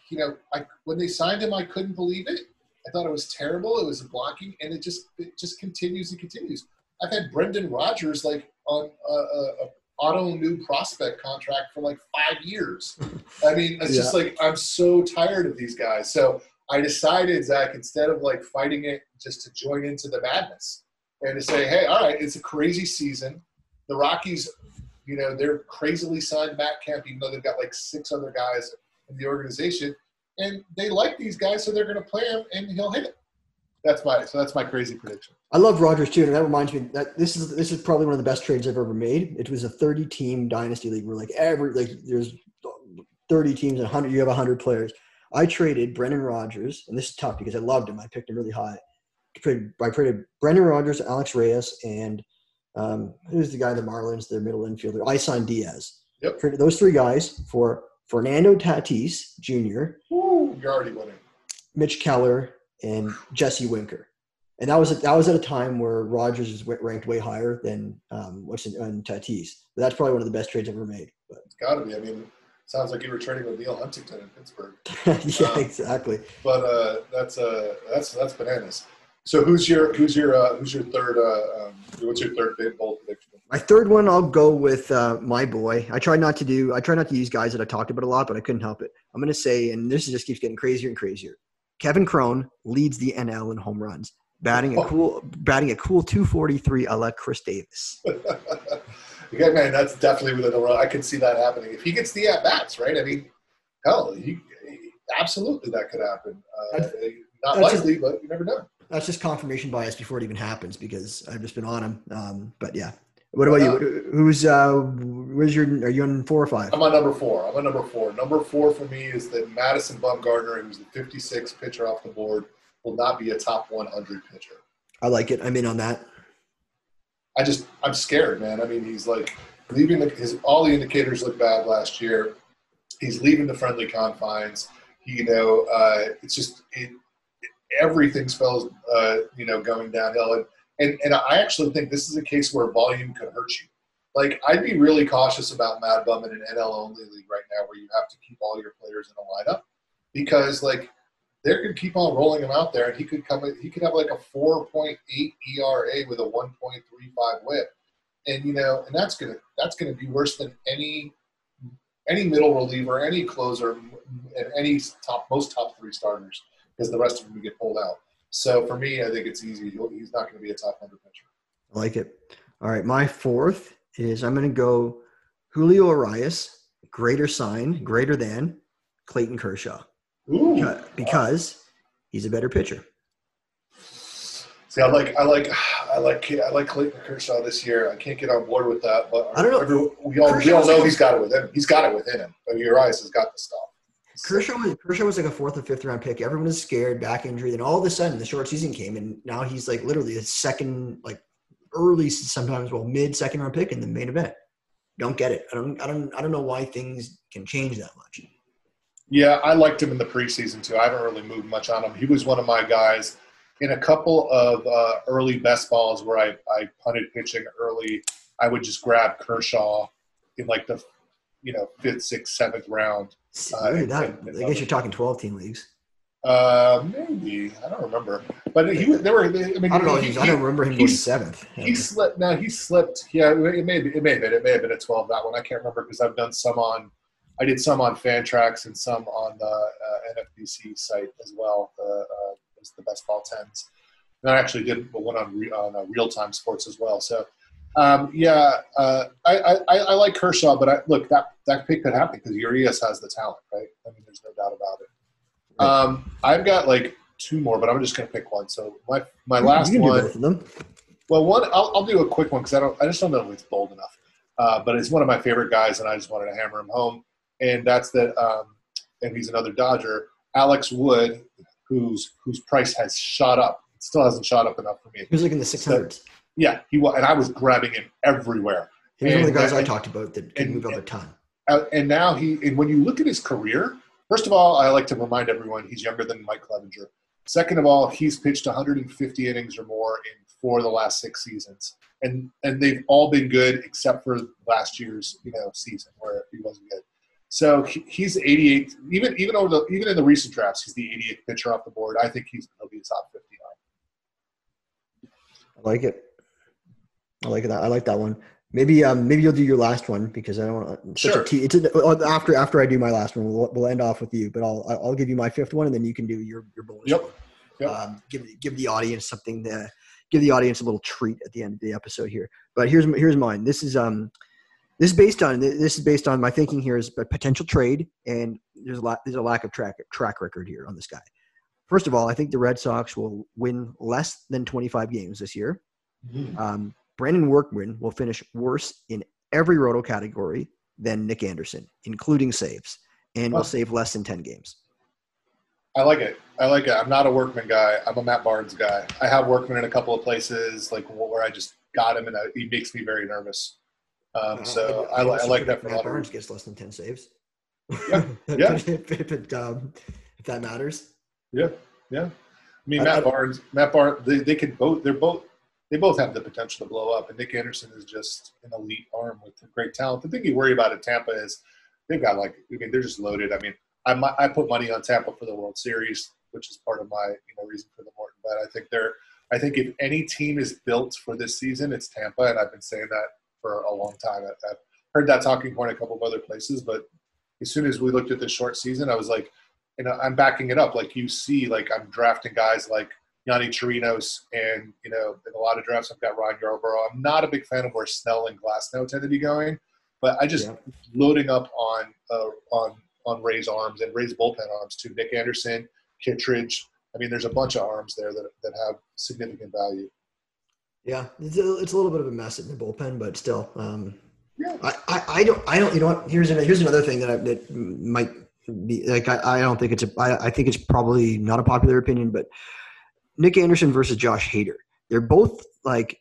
you know, I, when they signed him, I couldn't believe it. I thought it was terrible. It was blocking, and it just it just continues and continues. I've had Brendan Rodgers like on a, a, a auto new prospect contract for like five years. I mean, it's yeah. just like I'm so tired of these guys. So I decided, Zach, instead of like fighting it, just to join into the madness and to say, hey, all right, it's a crazy season. The Rockies, you know, they're crazily signed Matt Kemp, even though they've got like six other guys in the organization, and they like these guys, so they're going to play him, and he'll hit it. That's my so that's my crazy prediction. I love Rodgers too, and that reminds me that this is this is probably one of the best trades I've ever made. It was a 30 team dynasty league where like every like there's 30 teams and 100 you have 100 players. I traded Brendan Rodgers, and this is tough because I loved him. I picked him really high. I traded Brendan Rodgers, Alex Reyes, and um, who's the guy the Marlins, their middle infielder, Isan Diaz. Yep. Traded those three guys for Fernando Tatis Jr. Woo, you're already winning. Mitch Keller and Jesse Winker. And that was that was at a time where Rodgers is ranked way higher than um, what's in, Tatis. But that's probably one of the best trades ever made. But it's got to be. I mean, sounds like you were trading with Neal Huntington in Pittsburgh. yeah, um, exactly. But uh, that's uh, that's that's bananas. So who's your who's your uh, who's your third? Uh, um, what's your third big bold prediction? My third one, I'll go with uh, my boy. I try not to do. I try not to use guys that I talked about a lot, but I couldn't help it. I'm going to say, and this just keeps getting crazier and crazier. Kevin Cron leads the NL in home runs, batting a oh. cool batting a cool 243 a la Chris Davis. yeah, man, that's definitely within the run. I can see that happening if he gets the at bats, right? I mean, hell, he, absolutely that could happen. Uh, not likely, just, but you never know. That's just confirmation bias before it even happens because I've just been on him. Um, but yeah. What about uh, you? Who's uh, where's your? Are you on four or five? I'm on number four. I'm on number four. Number four for me is that Madison Bumgarner, who's the 56 pitcher off the board, will not be a top 100 pitcher. I like it. I'm in on that. I just I'm scared, man. I mean, he's like leaving the, his all the indicators look bad last year. He's leaving the friendly confines. You know, uh, it's just it, it, everything spells uh, you know going downhill. And and, and I actually think this is a case where volume could hurt you. Like, I'd be really cautious about Mad Bum in an NL only league right now where you have to keep all your players in a lineup because, like, they're going to keep on rolling him out there and he could come, he could have like a 4.8 ERA with a 1.35 whip. And, you know, and that's to, that's to be worse than any, any middle reliever, any closer, and any top, most top three starters because the rest of them get pulled out. So for me, I think it's easy. He's not going to be a top 100 pitcher. I like it. All right. My fourth is I'm going to go Julio Urias, greater sign, greater than Clayton Kershaw. Ooh, because wow. he's a better pitcher. See, I like, I like, I like, I like Clayton Kershaw this year. I can't get on board with that, but I don't know. Every, we all, we all know he's got it within. Him. He's got it within him. But Urias has got the stuff. Kershaw was Kershaw was like a fourth or fifth round pick. Everyone was scared, back injury. Then all of a sudden, the short season came, and now he's like literally a second, like early, sometimes well mid second round pick in the main event. Don't get it. I don't. I don't. I don't know why things can change that much. Yeah, I liked him in the preseason too. I haven't really moved much on him. He was one of my guys in a couple of uh, early best balls where I, I punted pitching early. I would just grab Kershaw in like the you know fifth, sixth, seventh round uh, that, I guess you're talking 12 team leagues. Uh, maybe I don't remember, but he there were. I mean, I don't know. He, I don't remember him going seventh. He slipped. No, he slipped. Yeah, it may be. It may have been. It may have been a 12. That one I can't remember because I've done some on. I did some on Fantrax and some on the uh, NFBC site as well. The uh, the best ball tens. And I actually did one on on uh, real time sports as well. So um, yeah, uh, I, I, I, like Kershaw, but I, look, that, that pick could happen because Urias has the talent, right? I mean, there's no doubt about it. Um, I've got like two more, but I'm just going to pick one. So my my last one. Well, one I'll, I'll do a quick one because I don't I just don't know if it's bold enough. Uh, but it's one of my favorite guys, and I just wanted to hammer him home. And that's that. Um, and he's another Dodger, Alex Wood, whose whose price has shot up. It still hasn't shot up enough for me. He was like in the 600s. So, yeah, he was, and I was grabbing him everywhere. He was and, one of the guys and, I talked about that could move up a ton. Uh, and now he, and when you look at his career, first of all, I like to remind everyone he's younger than Mike Clevinger. Second of all, he's pitched 150 innings or more in four of the last six seasons, and and they've all been good except for last year's you know season where he wasn't good. So he's 88. Even even over the even in the recent drafts, he's the 88th pitcher off the board. I think he's he'll be a top 59. I like it. I like that. I like that one. Maybe um maybe you'll do your last one because I don't want Sure. te- it's a, uh, after after I do my last one we'll, we'll end off with you but I'll I'll give you my fifth one and then you can do your your bonus. Yep. one. Yep. Um, give give the audience something to give the audience a little treat at the end of the episode here. But here's here's mine. This is um this is based on this is based on my thinking here is a potential trade and there's a lot there's a lack of track track record here on this guy. First of all, I think the Red Sox will win less than 25 games this year. Um, Brandon Workman will finish worse in every roto category than Nick Anderson, including saves, and will save less than 10 games. I like it. I like it. I'm not a Workman guy. I'm a Matt Barnes guy. I have Workman in a couple of places, like where I just got him, and I, he makes me very nervous. Um, so I, li- I also like that for a Matt Barnes reasons. gets less than 10 saves. Yeah, yeah. if, if, it, um, if that matters. Yeah, yeah. I mean, I- Matt I- Barnes, Matt Barnes, they, they could both. They're both. They both have the potential to blow up, and Nick Anderson is just an elite arm with great talent. The thing you worry about at Tampa is they've got like. I mean, they're just loaded. I mean, I I put money on Tampa for the World Series, which is part of my you know reason for the Morton But I think they're. I think if any team is built for this season, it's Tampa, and I've been saying that for a long time. I- I've heard that talking point a couple of other places, but as soon as we looked at the short season, I was like, you know, I'm backing it up. Like you see, like I'm drafting guys like Yonny Chirinos, and you know, in a lot of drafts, I've got Ryan Yarbrough. I'm not a big fan of where Snell and Glasnow tend to be going, but I just Yeah. loading up on uh, on on Ray's arms and Ray's bullpen arms too. Nick Anderson, Kittredge. I mean, there's a bunch of arms there that that have significant value. Yeah, it's a, it's a little bit of a mess in the bullpen, but still. Um, Yeah. I, I, I don't I don't you know what here's another, here's another thing that I, that might be like I, I don't think it's a I, I think it's probably not a popular opinion, but Nick Anderson versus Josh Hader, they're both like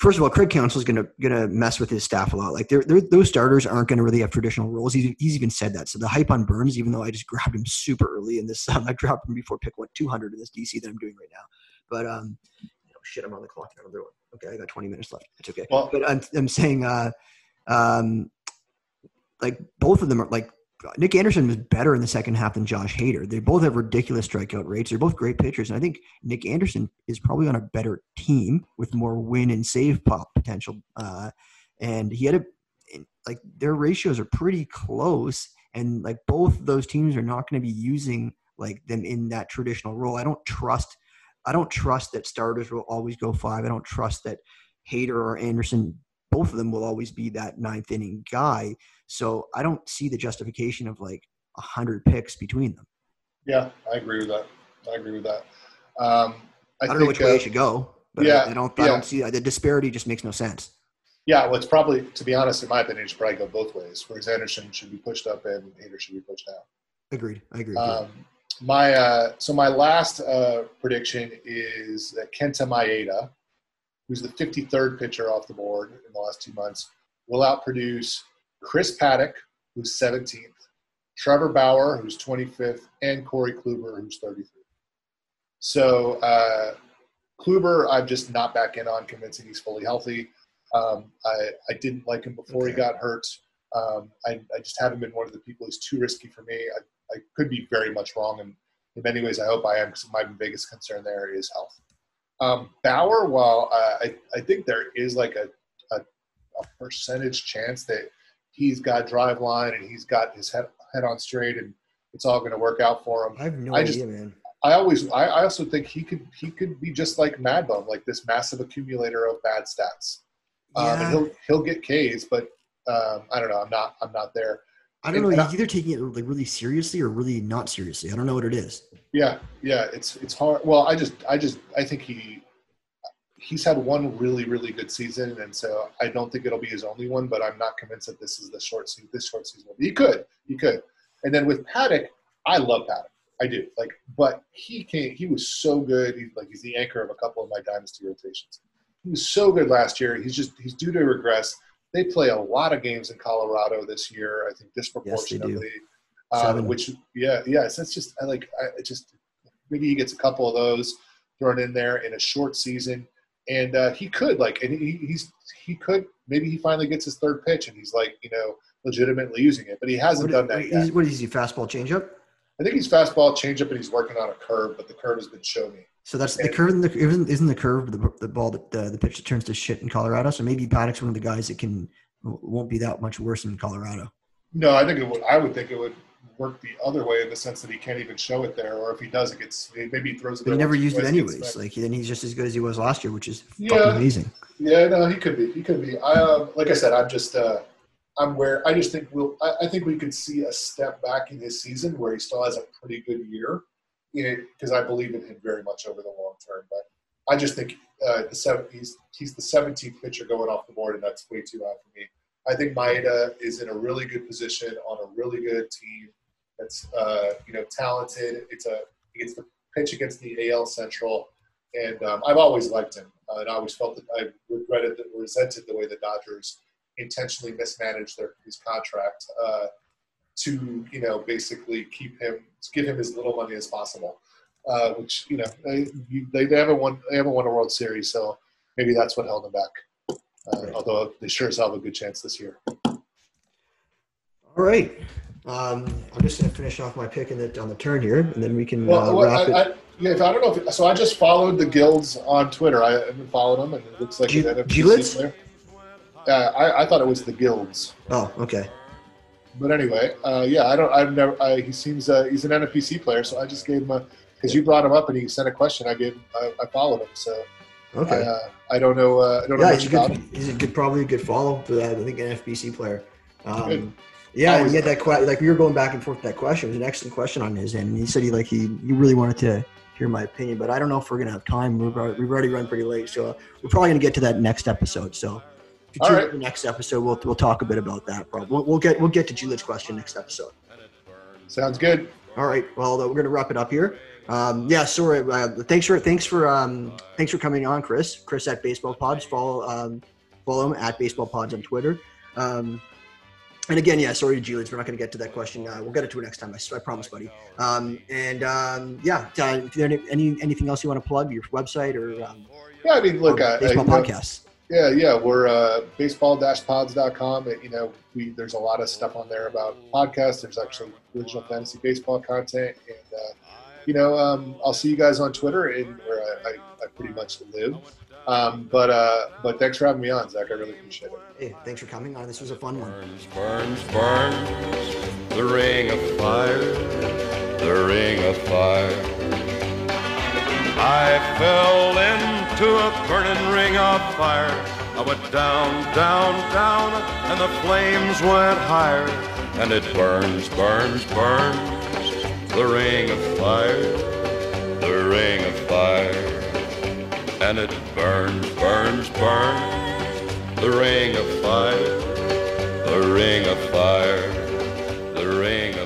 first of all, Craig Counsell's gonna gonna mess with his staff a lot. Like they're, they're those starters aren't gonna really have traditional roles. He's, he's even said that. So the hype on Burnes, even though I just grabbed him super early in this, um, I dropped him before pick one two hundred in this DC that I'm doing right now. But um, oh shit, I'm on the clock. Another one. Okay, I got 20 minutes left. It's okay. Well, But I'm, I'm saying, uh, um, like both of them are like Nick Anderson was better in the second half than Josh Hader. They both have ridiculous strikeout rates. They're both great pitchers, and I think Nick Anderson is probably on a better team with more win and save pop potential. Uh, and he had a like their ratios are pretty close, and like both those teams are not going to be using like them in that traditional role. I don't trust. I don't trust that starters will always go five. I don't trust that Hader or Anderson, both of them will always be that ninth inning guy. So I don't see the justification of like a hundred picks between them. Yeah, I agree with that. I agree with that. Um, I, I, don't think, know which way uh, it should go, but yeah, I, I don't. I yeah. don't see the disparity. Just makes no sense. Yeah, well, it's probably, to be honest, in my opinion, it should probably go both ways. Whereas Anderson should be pushed up and Hader should be pushed down. Agreed. I agree. Um, my uh, so my last uh, prediction is that Kenta Maeda, who's the 53rd pitcher off the board in the last two months, will outproduce Chris Paddack, who's 17th, Trevor Bauer, who's 25th, and Corey Kluber, who's 33rd. So uh, Kluber, I'm just not back in on convincing he's fully healthy. Um, I, I didn't like him before he got hurt. Um, I, I just haven't been one of the people who's too risky for me. I, I could be very much wrong, and in many ways, I hope I am because my biggest concern there is health. Um, Bauer, while uh, I, I think there is like a, a, a percentage chance that he's got Driveline and he's got his head, head on straight and it's all going to work out for him. I have no I idea, just- man. I always, I, I also think he could, he could be just like Mad Bum, like this massive accumulator of bad stats. Um, Yeah. and he'll, he'll get K's, but um, I don't know. I'm not, I'm not there. I don't and- know. and He's either taking it like really seriously or really not seriously. I don't know what it is. Yeah, yeah, it's it's hard. Well, I just I just I think he he's had one really really good season, and so I don't think it'll be his only one. But I'm not convinced that this is the short season. This short season, he could, he could. And then with Paddack, I love Paddack, I do. Like, but he came. He was so good. He's like he's the anchor of a couple of my dynasty rotations. He was so good last year. He's just he's due to regress. They play a lot of games in Colorado this year. I think disproportionately. yes, Um, which yeah yeah so it's just I like I it just maybe he gets a couple of those thrown in there in a short season and uh, he could like and he, he's he could maybe he finally gets his third pitch and he's like you know legitimately using it but he hasn't What, done that what, yet is, what is he? Fastball changeup? I think he's fastball changeup and he's working on a curve but the curve has been show me So that's the curve. The, isn't, isn't the curve the, the ball that the, the pitch that turns to shit in Colorado? So maybe Paddack's one of the guys that can won't be that much worse in Colorado. No, I think it would. I would think it would work the other way in the sense that he can't even show it there, or if he does, it gets maybe he throws it. But he never used it anyways. Like then he's just as good as he was last year, which is yeah. fucking amazing. Yeah, no, he could be. He could be. I uh, like I said, I'm just. Uh, I'm where I just think we'll. I, I, think we could see a step back in his season where he still has a pretty good year, because I believe in him very much over the long term. But I just think uh, the seven, he's he's the 17th pitcher going off the board, and that's way too high for me. I think Maeda is in a really good position on a really good team that's uh, you know talented. It's a he gets the pitch against the AL Central, and um, I've always liked him, uh, and I always felt that I regretted that resented the way the Dodgers intentionally mismanaged their his contract uh, to you know basically keep him give him as little money as possible. Uh, which you know they, they haven't won they haven't won a World Series, so maybe that's what held them back. Uh, right. Although they sure as hell have a good chance this year. All right. Um, I'm just going to finish off my pick in the, on the turn here, and then we can well, uh, wrap I, it. I, yeah, I don't know. If, so I just followed the guilds on Twitter. I haven't followed them, and it looks like G- an NFC. Uh, I, I thought it was the guilds. Oh, okay. But anyway, uh, yeah, I don't. I've never. I, he seems uh, he's an NFBC player, so I just gave him a because you brought him up and he sent a question. I gave. I, I followed him, so Okay. I, uh, I don't know. Uh, I don't yeah, know he's a good. He's a good, probably a good follow for that. I think an FBC player. Um, yeah, and he had that question. Like we were going back and forth with that question. It was an excellent question on his end. And he said he like he he really wanted to hear my opinion, but I don't know if we're gonna have time. We've already, we've already run pretty late, so we're probably gonna get to that next episode. So. If you All right. the next episode, we'll, we'll talk a bit about that. Probably. We'll, we'll get we'll get to Julie's question next episode. Sounds good. All right. Well, we're going to wrap it up here. Um, yeah, sorry. Uh, thanks for thanks for um, thanks for coming on, Chris. Chris at Baseball Pods. Follow um, follow him at Baseball Pods on Twitter. Um, and again, yeah, sorry to Julius, we're not going to get to that question. Uh, we'll get it to it next time. I, I promise, buddy. Um, and um, yeah, uh, if there any, any anything else you want to plug, your website or um, yeah, I mean, look, baseball podcasts. Yeah, yeah, we're uh, baseball-pods.com. You know, we there's a lot of stuff on there about podcasts. There's actually original fantasy baseball content, and uh, you know, um, I'll see you guys on Twitter, and where I, I, I pretty much live. Um, but uh, but thanks for having me on, Zach. I really appreciate it. Hey, thanks for coming on. This was a fun one. Burns, burns, burns, the ring of fire, the ring of fire. I fell into a burning ring of fire. I went down, down, down, and the flames went higher. And it burns, burns, burns the ring of fire, the ring of fire, and it burns, burns, burns, the ring of fire, the ring of fire, the ring